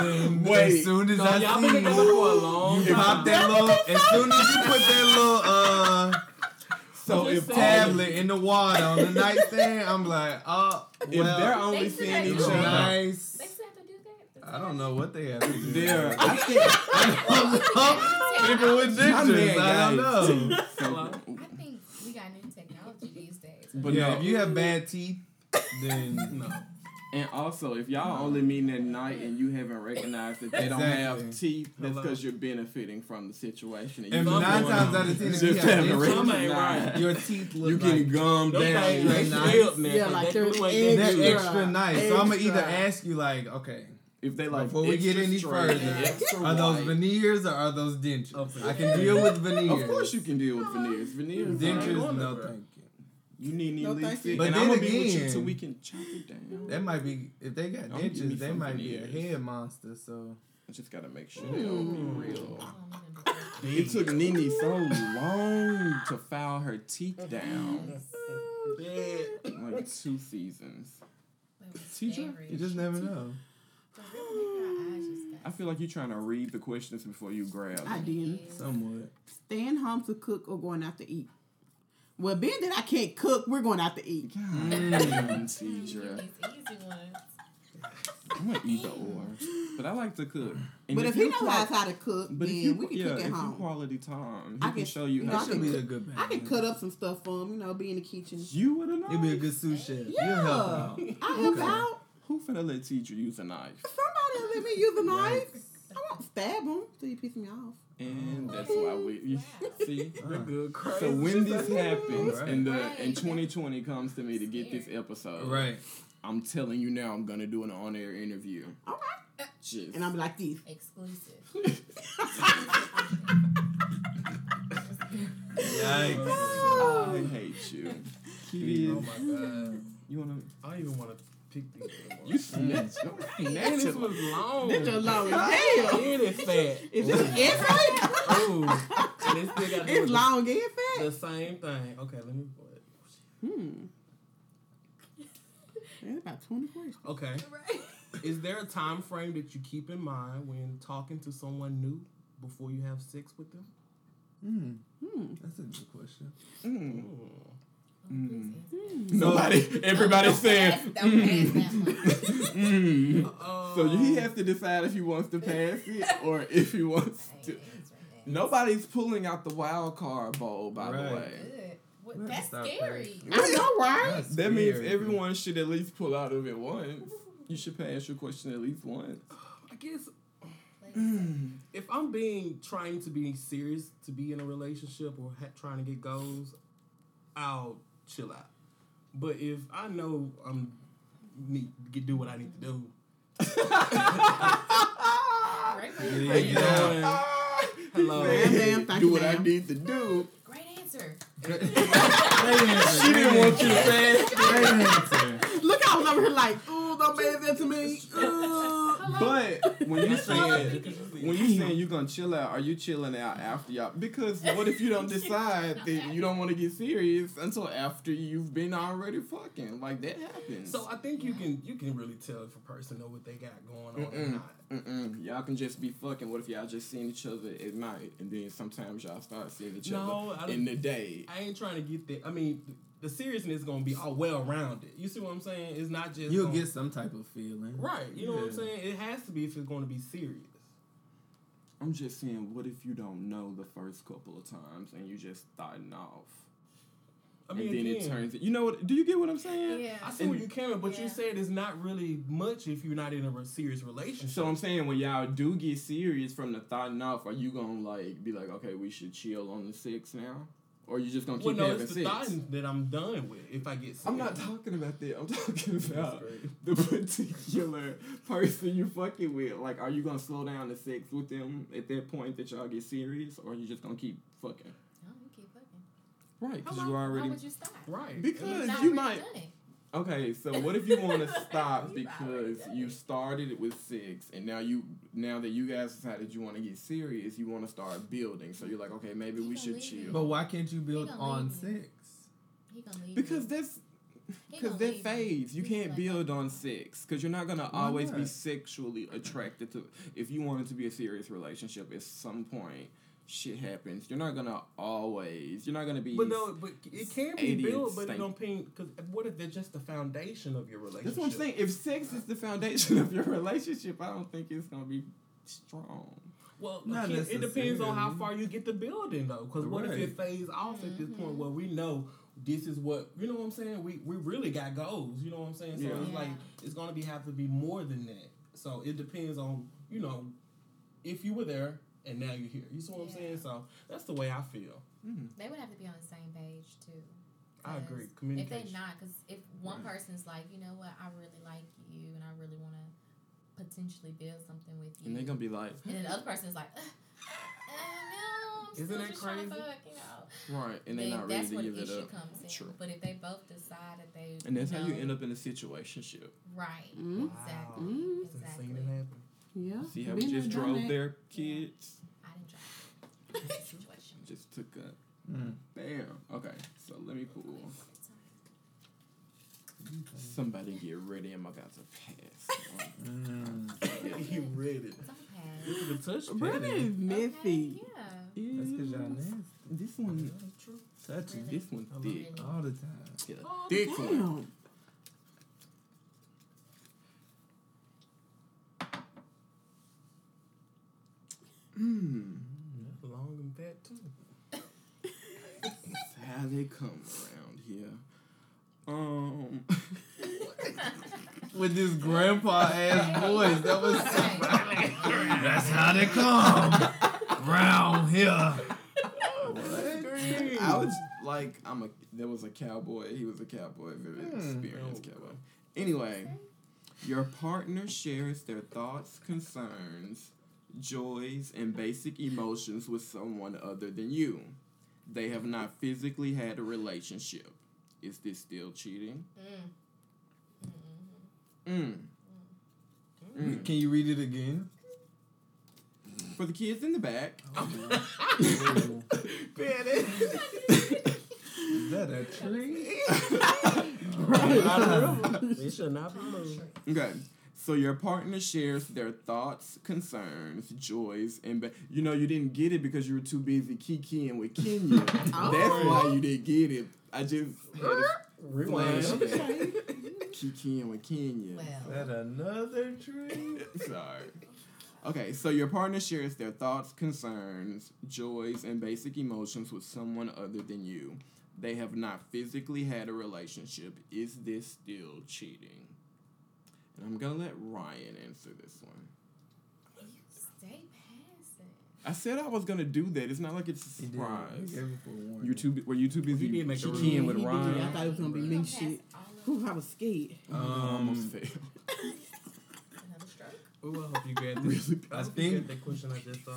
Then Wait. as soon as So I y'all see been together for a long you time. pop that little, as soon as you put that little uh So if just tablet in the water on the nightstand, I'm like, oh, if they're only They seeing each it's to do other, nice. They still have to do that. I don't know what they have to do. they're I think People with my dentures, I don't know. Hello? I think we got new technology these days. But yeah, no. if you have bad teeth, then No. And also, if y'all only meeting at night and you haven't recognized that they don't have teeth, that's because you're benefiting from the situation. and you Some nine times out of ten, if just you have haven't dentures, recognized. right. your teeth look You getting like gummed Them down. things, they nice. still. Yeah, like they they're glue ain't egg- that they're good. extra nice. So I'm gonna either ask you like, okay, If they like Before we get any straight, further, extra are those white. veneers or are those dentures? I can deal with veneers. Of course you can deal with veneers. Veneers. Dentures, going no thank you. You need No, no, thank leave you. But and then I'm gonna be with you again- till we can chop it down. That might be if they got Don't dentures, they might be a veneers. head monster. So I just gotta make sure they don't be real. I don't even do that. It took Nene so long to file her teeth down. Like two seasons. That Teacher? you just never know. For real, maybe our eyes just got- I feel like you're trying to read the questions before you grab I didn't. Somewhat. Staying home to cook or going out to eat. Well, being that I can't cook, we're going out to eat. God mm. damn, You Tidra. these easy ones. I'm gonna either or, but I like to cook. And But if he you knows qual- how to cook, but then you, we can yeah, cook at if you home. quality time, he I can, can- show you you know, how I That to should be cook- a good I can cut up some stuff for him, you know, be in the kitchen. You would have known. You'd be a good sous chef. Yeah, You'll help out. I help Okay. out. Who finna let teacher use a knife? Somebody let me use a knife. I won't stab him till he piss me off. And that's why we you, see. You're good, crazy. So when this happens Right. and the Right. and 2020 comes to me to get this episode, Right. I'm telling you now, I'm gonna do an on-air interview. All right. Just And I'm like this. Exclusive. Yikes. I hate you. Kitty, Oh my god. you wanna? I don't even want to pick these anymore. You snatch. And this was long. It's just long as hell. And it's fat. Is this it's fat? Ooh. And it still got to do It's with long and the, fat. the same thing. Okay, let me. Put it. Hmm. That's about 20 questions. Okay. Is there a time frame that you keep in mind when talking to someone new before you have sex with them? Hmm. Hmm. That's a good question. Mm. Mm. Nobody, everybody's saying. Pass. Mm. So he has to decide if he wants to pass it or if he wants to. Nobody's pulling out the wild card bowl, by the way. Good. What, that's stop scary. I know, right? That's That means weird. everyone should at least pull out of it once. You should pass your question at least once. I guess if I'm being trying to be serious to be in a relationship or ha- trying to get goals, I'll chill out. But if I know I'm need to do what I need to do, Great, Yeah, great, yeah. doing, hello, Damn, damn, do you, what I need to do. great answer. She didn't want you to say. Great answer. Look, I was over here like, ooh, don't say that to me. Ooh. But when you saying when you saying you gonna chill out, are you chilling out after y'all? Because what if you don't decide that you don't want to get serious until after you've been already fucking? Like that happens. So I think you can you can really tell if a person know what they got going on or Mm-mm. not. Mm-mm. Y'all can just be fucking. What if y'all just seeing each other at night, and then sometimes y'all start seeing each No, I other don't- in the day? I ain't trying to get that. I mean, the seriousness is gonna be all well rounded. You see what I'm saying? It's not just You'll gonna- get some type of feeling. right. You know what I'm saying? It has to be if it's going to be serious. I'm just saying, what if you don't know the first couple of times and you just starting off, I mean, and then it turns. You know what? Do you get what I'm saying? Yeah. I see where you came, but Yeah. you said it's not really much if you're not in a serious relationship. So I'm saying when y'all do get serious from the starting off, are you gonna like be like, okay, we should chill on the six now, or you just gonna keep Well, no, having it's the sex? thought that I'm done with if I get sick. I'm not talking about that. I'm talking about the particular person you're fucking with. Like, are you gonna slow down the sex with them at that point that y'all get serious, or are you just gonna keep fucking? No, you keep fucking. Right, How because you How already. would you stop? Right. Because You've you really might. done it. Okay, so what if you want to stop because you started it with six, and now you now that you guys decided you want to get serious, you want to start building. So you're like, okay, maybe He we should chill. you. But why can't you build gonna on six? He gonna Because you. that's because gonna that leave you. fades. You He can't build "Oh, on six because you're not gonna Why always be sexually attracted to. If you want it to be a serious relationship, at some point, shit happens. You're not gonna always. You're not gonna be. But no, but it can be built, but it don't mean because what if they're just the foundation of your relationship? That's what I'm saying. If sex is the foundation of your relationship, I don't think it's gonna be strong. Well, again, it depends on how far you get the building though. Because what if it fades off at this Mm-hmm. point where we know this is what you know what I'm saying? We we really got goals. You know what I'm saying? So Yeah. it's like it's gonna be have to be more than that. So it depends on you know if you were there and now you're here. You see what I'm saying? So that's the way I feel. They would have to be on the same page too. I agree. Communication. If Communication. they not, because if one person's like, you know what, I really like you and I really want to potentially build something with you, And they're gonna be like, and then the other person's like, uh, uh, no, I'm Isn't still that just trying to crazy? fuck, you know. right, and they're not ready to give it up. comes in. True. But if they both decide that they, And that's how you end up in a situationship. right, Mm. exactly, Mm. I've exactly. Seen it happen. Yeah. See how we just there, done drove that. their kids? I didn't try that situation. Just took a Mm. bam. Okay, so let me pull. Somebody get ready. I'm about to pass. Mm. he read it. It's on pass. Look touch Brenda pad. is messy. Okay, yeah. That's because y'all nasty. This one, Touching this one thick. all the time. Yeah, Oh, thick. Damn. Mm. Long and fat too. That's how they come around here. Um, With this grandpa ass voice, that was so That's how they come round here. I was like, I'm a. There was a cowboy. He was a cowboy, very experienced cowboy. Anyway, your partner shares their thoughts, concerns, joys, and basic emotions with someone other than you. They have not physically had a relationship. Is this still cheating? Mm. Mm. Can you read it again? For the kids in the back, Is that a tree? It should not be moved. Okay. So your partner shares their thoughts, concerns, joys, and ba- you know you didn't get it because you were too busy kikiing with Kenya. That's oh. why you didn't get it. I just had a Rewind. flashback. kikiing with Kenya. Well, Is that another tree? Sorry. Okay, so your partner shares their thoughts, concerns, joys, and basic emotions with someone other than you. They have not physically had a relationship. Is this still cheating? And I'm gonna let Ryan answer this one. you stay passive. I said I was gonna do that. It's not like it's a He did. surprise. He gave a warning. You too? Were you too busy did make a with He did. I thought it was gonna be You me gonna pass shit. all of Whew, I was scared. I almost failed. another stroke. Ooh, I hope you got Really this. I I hope you think- the question I just saw.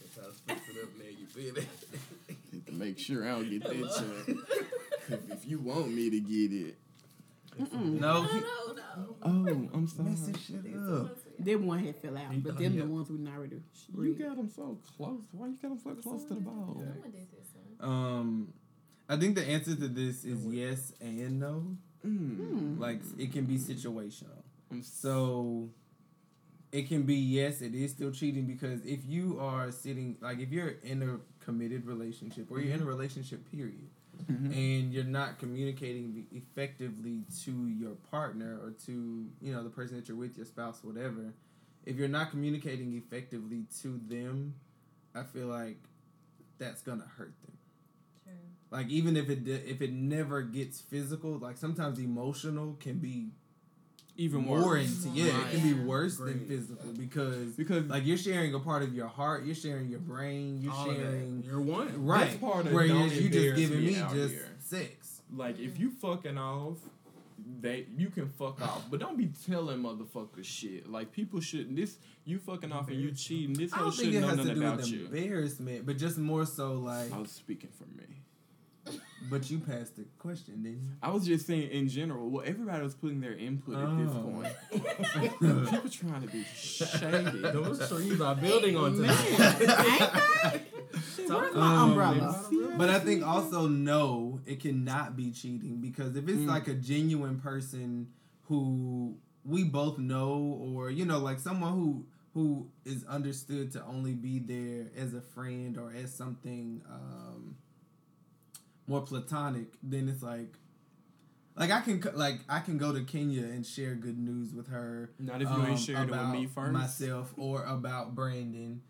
That's how I fix it up now. You feel it? Need to make sure I don't get that check. 'Cause if you want me to get it, No, No, no, no. Oh, I'm sorry. messing shit up. Them one had fell out, He but thought them he the had- ones we already. You got him so close. Why you got him so close to the ball? Did. Um, I think the answer to this is yes and no. Mm. Like it can be situational. So it can be yes, it is still cheating because if you are sitting like if you're in a committed relationship or you're in a relationship period Mm-hmm. and you're not communicating effectively to your partner or to you know the person that you're with your spouse whatever. If you're not communicating effectively to them i feel like that's gonna hurt them. True. like even if it if it never gets physical like sometimes emotional can be Even more worse. into yeah, it can be Right. worse than physical because Because like you're sharing a part of your heart, you're sharing your brain, you're All sharing You're one. right. That's part of Whereas don't you just giving me me just here. sex. Like if you fucking off, they you can fuck off, but don't be telling motherfuckers shit. Like people shouldn't. This you fucking off and you cheating. This I hoe don't think it know has to nothing do about with you. embarrassment, but just more so like. I was speaking for me. But you passed the question, didn't you? I was just saying in general. Well, everybody was putting their input at this Oh. point. People trying to be shady. Those trees are building on Man, tonight. Where's my umbrella? But I think also no, it cannot be cheating because if it's Mm. like a genuine person who we both know, or you know, like someone who who is understood to only be there as a friend or as something um, more platonic, then it's like. Like I can like I can go to Kenya and share good news with her. Not if you ain't um, shared it with me first. Myself or about Brandon,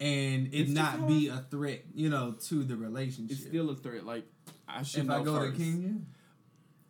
and it It's not be a threat, you know, to the relationship. It's still a threat. Like I should if know I go first. to Kenya,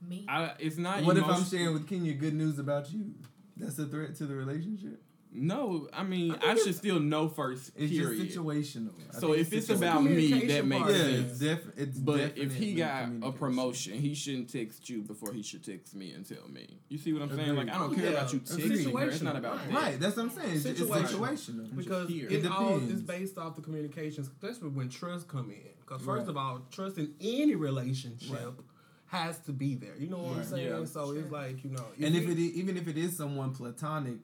Me. I, it's not. what if I'm sharing with Kenya good news about you? That's a threat to the relationship. No, I mean I I, should still know first. It's period. just situational. I So if it's situational. about me, that makes part. yeah, sense. it's def- it's But if he got a promotion, he shouldn't text you before he should text me and tell me. You see what I'm saying? Like I don't care yeah. about you It's texting her. It's not situational. about that. right, that's what I'm saying. It's, it's Situational. situational. Because here. it, It all is based off the communications, especially when trust come in. Because first Right. of all, trust in any relationship has to be there. You know what I'm saying? Yeah. So it's like you know, and if you- it even if it is someone platonic.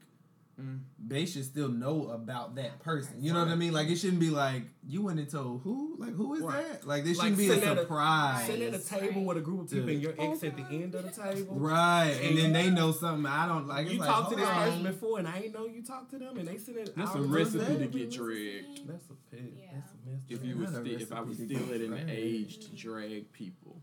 Mm-hmm. they should still know about that person. You know what I mean? Like it shouldn't be like you went and told who? Like who is Right. that? Like this Like, shouldn't be a at a- surprise. sit at a table with a group of people Dude. and your ex at the end of the table. Right, and then they know something I don't like. You It's like, talked to hold this on. person before, and I didn't know you talked to them, and they sitting at That's a recipe like, to get was- dragged. That's a pit. Yeah. That's a mess. If you was Not a still, if I was still at an dragged. age to drag people,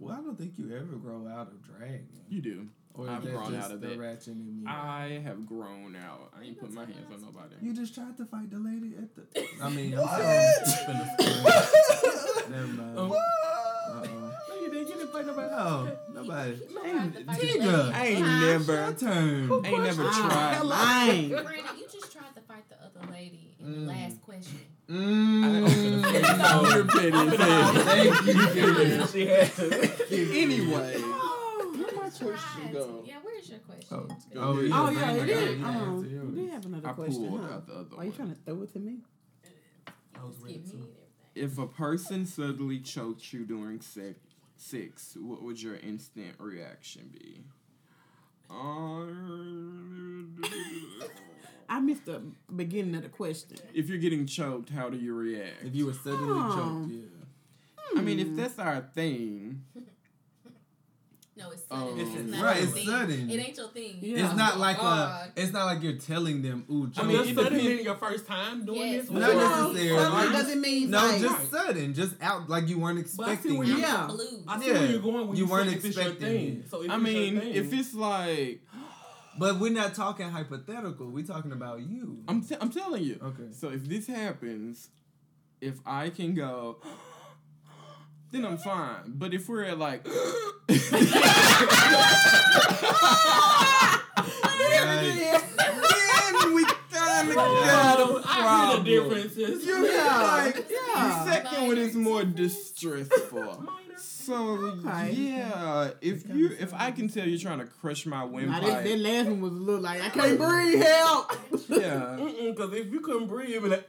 Well, I don't think you ever grow out of drag. you do. Or I've grown out of the that. ratchet in me? I have grown out. I ain't put my hands on nobody. You just tried to fight the lady at the. I mean, I'm sorry. Never mind. Um, Uh-oh. No, you didn't get it by nobody. No, nobody. tried to fight the Tigger, I ain't never, your turn. I ain't never tried. Lying. Brandon, you just tried to fight the other lady in the Mm. last question. Mm. You're petty. Thank you. She had to. Anyway, Where my question go? Yeah, where's your question? Oh, oh, yeah. Oh yeah, I it got. You Um, you yours. have another I question, pulled huh? out the other Why you trying to throw it to me? I was ready to. If a person suddenly choked you during sex, sex what would your instant reaction be? I missed the beginning of the question. if you're getting choked, how do you react? If you were suddenly Oh. choked, yeah. I mean, if that's our thing, No, it's sudden. Um, it's not Right, it's thing. sudden. It ain't your thing. Yeah. It's not like God. a. It's not like you're telling them, "Ooh, I choke." mean, it it's sudden depends- meaning your first time doing Yes. this. Not or- necessarily. Suddenly doesn't mean no, like, just sudden, just out like you weren't But I see expecting. where it. you- Yeah. I see Yeah. where you're going when You you, weren't say if it's your expecting thing. So if I mean, thing, if it's like, But we're not talking hypothetical. We're talking about you. I'm, t- I'm telling you. Okay. So if this happens, if I can go, then I'm fine. But if we're at like, Right. then we kind of got a hear the problem. differences. You Yeah. like, Yeah. the second one is more distressful. So Okay. yeah, if you if I can tell you're trying to crush my Now, that, windpipe, that last one was a little like I can't breathe. Help. yeah, Because if you couldn't breathe, you'd be like,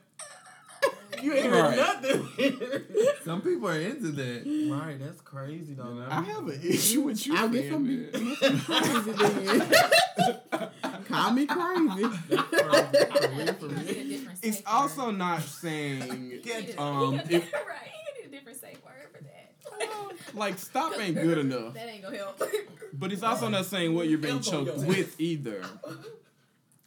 you ain't Right. heard nothing. Some people are into that. right, that's crazy though. You know? I have an issue with you. I'll get some that. crazy then. Call me crazy. You need a different It's also word. not saying You need a- um you need a- if right. You need a different safe word for that. like stop ain't good enough. That ain't gonna help. But it's also not saying what you're being choked with either.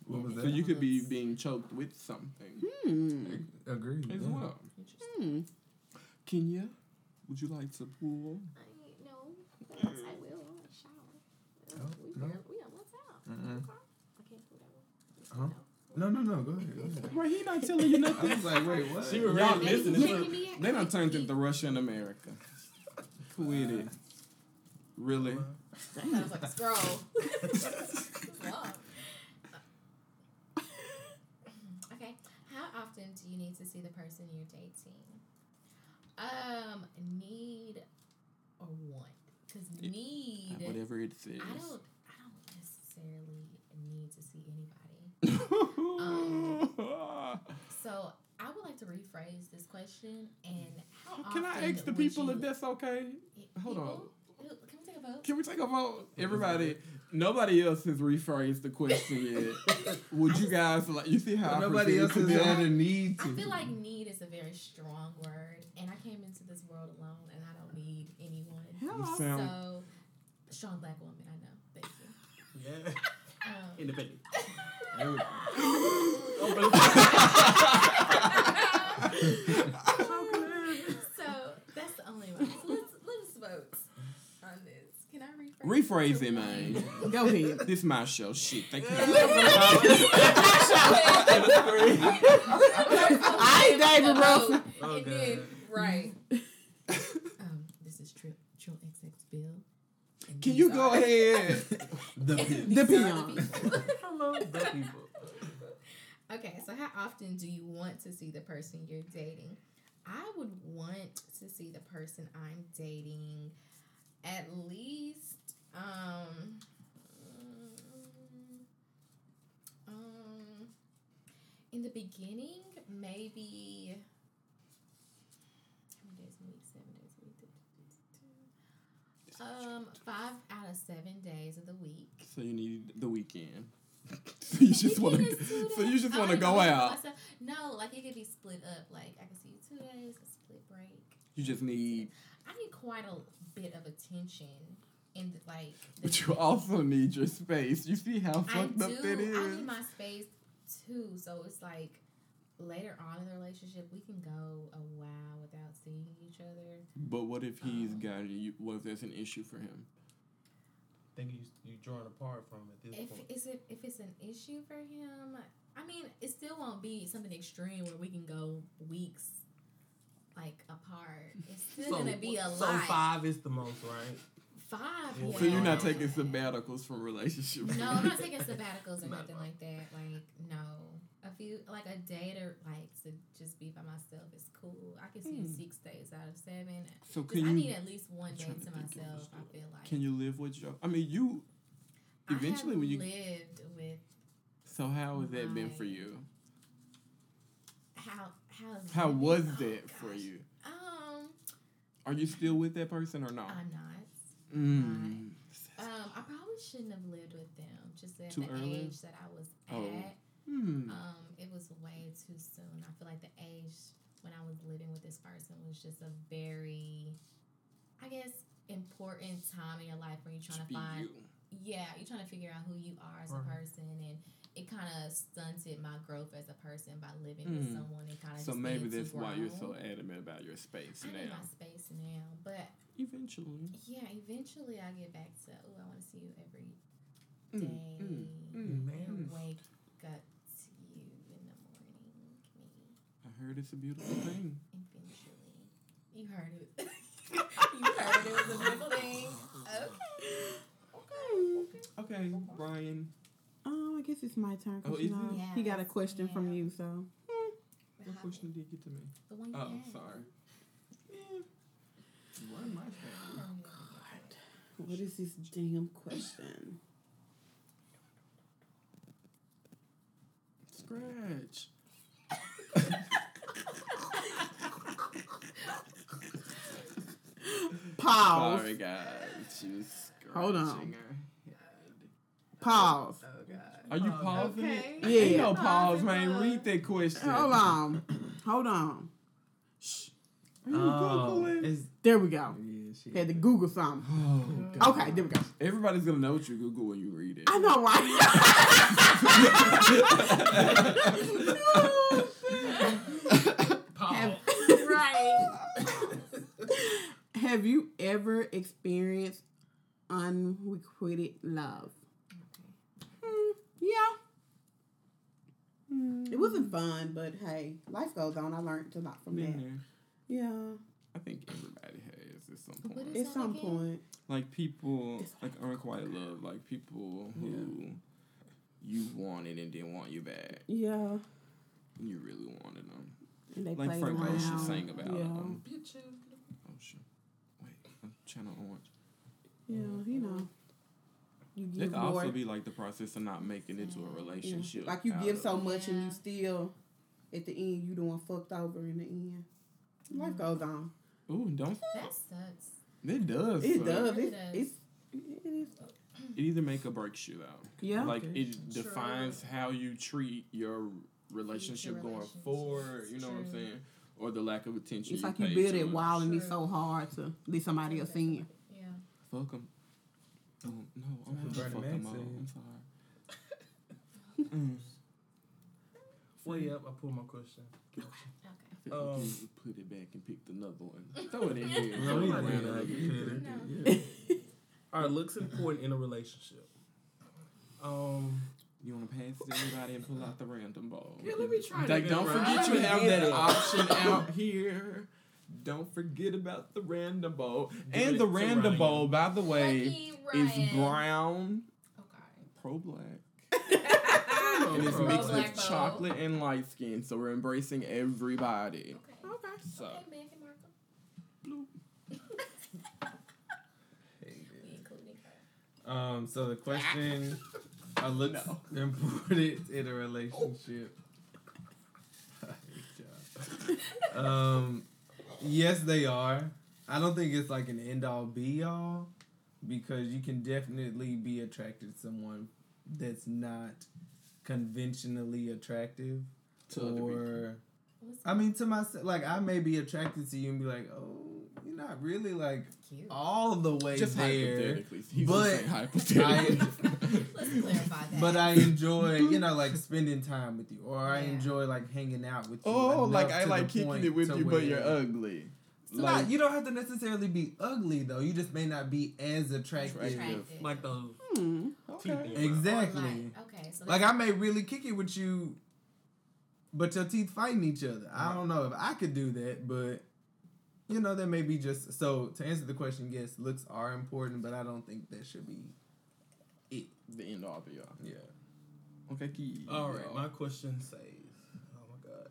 What was that? So you could be being choked with something Hmm. Agreed. as yeah. well. Hmm. Kenya, would you like to pool? I ain't know. Yes, I will. I'm gonna shower. Oh, we, no. we, we almost out. Mm-mm. Okay. I can't do that Huh? No, no, no. Go ahead. Go ahead. Right, he not telling you I nothing. was like, wait, what? She was Y'all- really listening. They- to they- me done turned into Russia and America. Quit it. Really? That was like a scroll. It's long. Okay. How often do you need to see the person you're dating? Um, need or want? Because need, Whatever it is. I don't, I don't necessarily need to see anybody. Um, So I would like to rephrase this question and how Can I ask the people if that's okay? Hold on. People? Take a vote? Can we take a vote? Everybody, nobody else has rephrased the question yet. Would you guys like? You see how I Nobody else presented has to had them? a need I feel like need is a very strong word, and I came into this world alone, and I don't need anyone. You sound So, strong black woman, I know. Thank you. Yeah. Um, Independent. so that's the only one. So let's let's vote on this. Can I rephrase? rephrase it, man. Go ahead. This is my show. Shit, thank you. I ain't David Ruffin. Oh, and God. then, right. um, this is Trill, Trill XX Bill. and Can these you go are- ahead? The people. The these are peon. people. Hello, the people. Okay, so how often do you want to see the person you're dating? I would want to see the person I'm dating at least um um in the beginning maybe how many days a week? Seven days a week. Um, five out of seven days of the week. So you need the weekend. so you just want to. So you just want to go out. myself. No, like it could be split up. Like I could see you two days, a split break. You just need. I need quite a bit of attention in the, like. The, But you also need your space. You see how I fucked do. up that is. I need my space too. So it's like later on in the relationship, we can go a while without seeing each other. But what if he's Um, got you? What if there's an issue for him? think you you drawing apart from at this If point. is it if it's an issue for him, I mean, it still won't be something extreme where we can go weeks like apart. It's still gonna be a lot. so five is the most, right? Five. So Yeah. So you're not taking sabbaticals from relationships. No, I'm not taking sabbaticals or No, nothing no. like that. Like no, a few like a day to like to just be by myself is cool. I can see you six days out of seven. So can I you? need at least one day to to think of a myself. I feel like. Can you live with your? I mean, you. I Eventually, when you. lived with So how has that been for you? how how How was oh, that for you? Um, Are you still with that person or not? I'm not. Mm. Um, I probably shouldn't have lived with them. Just at Too the early? age that I was Oh. at. Hmm. Um, it was way too soon. I feel like the age when I was living with this person was just a very, I guess, important time in your life where you're trying Just to be find. you. Yeah, you're trying to figure out who you are as a person, and it kind of stunted my growth as a person by living with Mm. someone and kind of. So maybe that's why you're so adamant about your space I need now. my space now, but Eventually. yeah, eventually I get back to. Oh, I want to see you every day. Mm, mm, mm, and mm. wake up to you in the morning. Me I heard it's a beautiful thing. eventually. You heard it. you heard it was a beautiful thing. Okay. Okay. Okay. Okay, Brian. Um, I guess it's my turn. 'cause Oh, you know, it? he got a Yes, question from you, so What question did you get to me? The one you Oh, had. sorry. Run my family. Oh, what is this damn question? Scratch. Pause. Sorry, guys. She was Hold on. scratching her head. Pause. Oh, Are you oh, pausing okay. it? Ain't no pause, man. Read that question. Hold on. Hold on. Are you Oh, Googling? There we go. yeah, she, Had to Google something. Oh, Okay, there we go. Everybody's gonna know what you Google when you read it. I know, right? have, Right. have you ever experienced unrequited love? Hmm, yeah. Hmm, It wasn't fun, but hey, life goes on. I learned a lot from Been that. there. Yeah. I think everybody has at some point. is At some again? point. Like people, like unrequited love, like people who you wanted and didn't want you back. Yeah. You really wanted them. And they Like Frank around. Ocean sang about yeah. um, Oh shit! Wait, I'm Channel Orange. Yeah, you know. You It could more. also be like the process of not making it to a yeah. relationship. Like you give so it. much and you still, at the end, you the one fucked over in the end. Life goes on. Ooh, don't That sucks. it does? It suck. does. It It's, does. it's, it is. It either make or breaks you though. Yeah. Like Okay. it defines how you treat your relationship going forward. You know what I'm saying? Or the lack of attention. It's like you build it while and it's so hard to leave somebody else in. Yeah. Fuck 'em. Oh, no, I'm what gonna fuck Mac 'em all. I'm sorry. Mm. Well, yep, I pulled my question. Okay. I feel like Um, you put it back and picked another one. Throw it in here. No, Throw it he around did a not. little He bit. did. No. Are looks important in a relationship? Um, You want to pass it to everybody and pull out the random ball. Yeah, let me try Like, that don't round. forget you have that it. option out here. Don't forget about the random ball. Give And the random Ryan. bowl, by the way, Lucky is Ryan. brown, Okay. pro black. Oh, And it's mixed Pro-black with bowl. chocolate and light skin, so we're embracing everybody. Okay. Okay. So, Okay, Meghan Markle. bloop. We including her. Um, so the question are looks important in a relationship? I hate y'all. um, yes, they are. I don't think it's like an end all be all because you can definitely be attracted to someone that's not conventionally attractive To other people. or I mean to myself like I may be attracted to you and be like, "Oh, you're not really like cute? all the way Just there." hypothetically. He's but saying hypothetically. Let's clarify that. But I enjoy, you know, like spending time with you, or I Yeah. enjoy like hanging out with you. oh, like I like kicking it with you, but you're ugly. It's not- you don't have to necessarily be ugly though. You just may not be as attractive. Attractive. like those Hmm. teeth. in. Exactly. Like, okay, so Like I may really kick it with you, but your teeth fighting each other. I don't know if I could do that, but you know that may be just so. To answer the question, yes, looks are important, but I don't think that should be it. The end all be all. Yeah. Okay, key. All right, my question says, "Oh my god,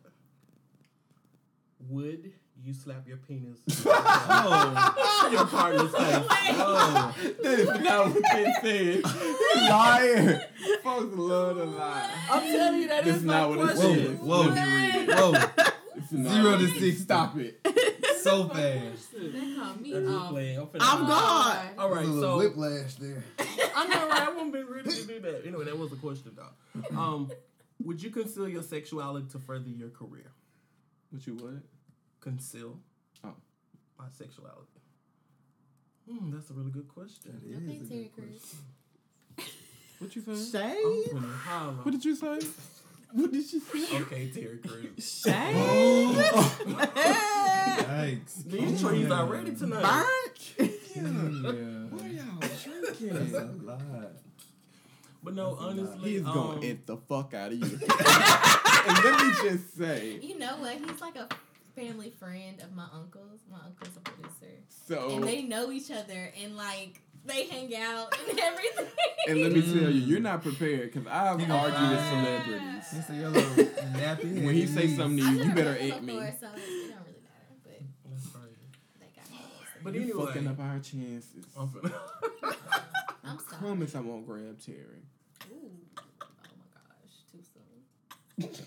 would you slap your penis Oh, your partner's face?" oh. That is not what they said. Liar. Folks love to lie. I'm telling you that This is is not what it question. is. Whoa, Let me read it. whoa, Zero to it is. sixty. Stop it. so fast. That called me I'm just off. I'm, I'm God. All right, a little so whiplash there. I know, right? I wouldn't be ready to do that. Anyway, that was the question, though. Um, would you conceal your sexuality to further your career? What you what? Conceal. Oh. My sexuality. Hmm, that's a really good question. Okay, Terry Crews. What you say? Shade. I'm finna holler. What did you say? What did you say? Okay, Terry Crews. Shade. Yikes. These trees are ready tonight. Burnt. Yeah. What are y'all That's drinking? a lot. But no, honestly, He's um, gonna eat the fuck out of you. and let me just say, You know what? He's like a family friend of my uncle's. My uncle's a producer. so And they know each other and like they hang out and everything. and let me tell you, you're not prepared because I've You gonna argued with find- celebrities. He said your little nappy. When he say something to I've you, you never better met at him me. before, so it don't really matter. But That's crazy. they got me. But You anyway, fucking up our chances. I'm finna. I'm sorry. Promise I won't grab Terry. Ooh. Oh my gosh. Too soon.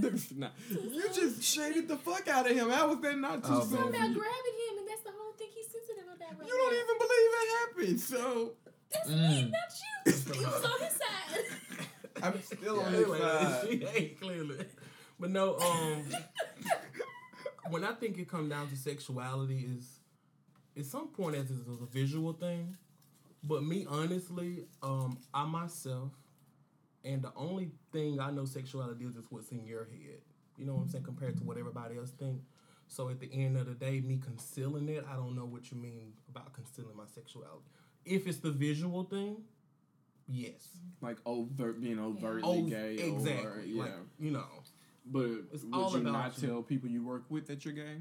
That's not- you just shaded the fuck out of him. How was that not too Oh, soon? man. I'm for not grabbing him, and that's the whole thing he's sensitive about right You don't now. even believe it happened. So That's me, Mm. not you. He was on his side. I'm still on Anyway, his side. she ain't clearly. But no, um, when I think it comes down to sexuality, is at some point as it's a visual thing. But me, honestly, um, I myself, and the only thing I know sexuality is is what's in your head. You know what I'm saying? Compared to what everybody else think. So at the end of the day, me concealing it, I don't know what you mean about concealing my sexuality. If it's the visual thing, yes. Like overt, being overtly gay. exactly. Or, yeah. Like, you know. but it's would all you about not you. tell people you work with that you're gay?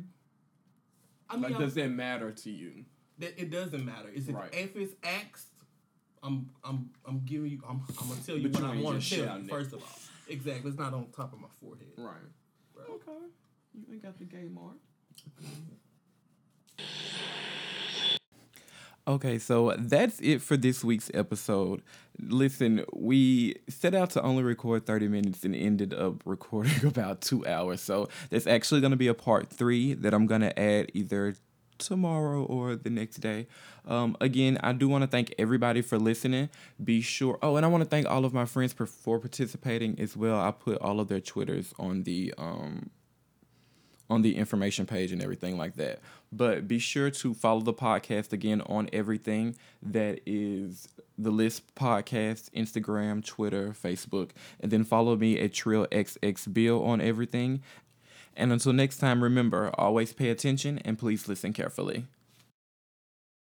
I mean, like, I'm- does that matter to you? that it doesn't matter. It's if, Right. if it's asked, I'm I'm I'm giving you I'm, I'm gonna tell you But what I want to tell you first of all. Exactly. It's not on top of my forehead. Right. Okay. You ain't got the gay mark. Okay, so that's it for this week's episode. Listen, we set out to only record 30 minutes and ended up recording about two hours. So there's actually going to be a part three that I'm going to add either tomorrow or the next day. Um, again, I do want to thank everybody for listening. Be sure. Oh, and I want to thank all of my friends for, for participating as well. I put all of their Twitters on the um, on the information page and everything like that. But be sure to follow the podcast again on everything that is the Lisp Podcast, Instagram, Twitter, Facebook, and then follow me at Trill XX Bill on everything. And until next time, remember always pay attention and please listen carefully.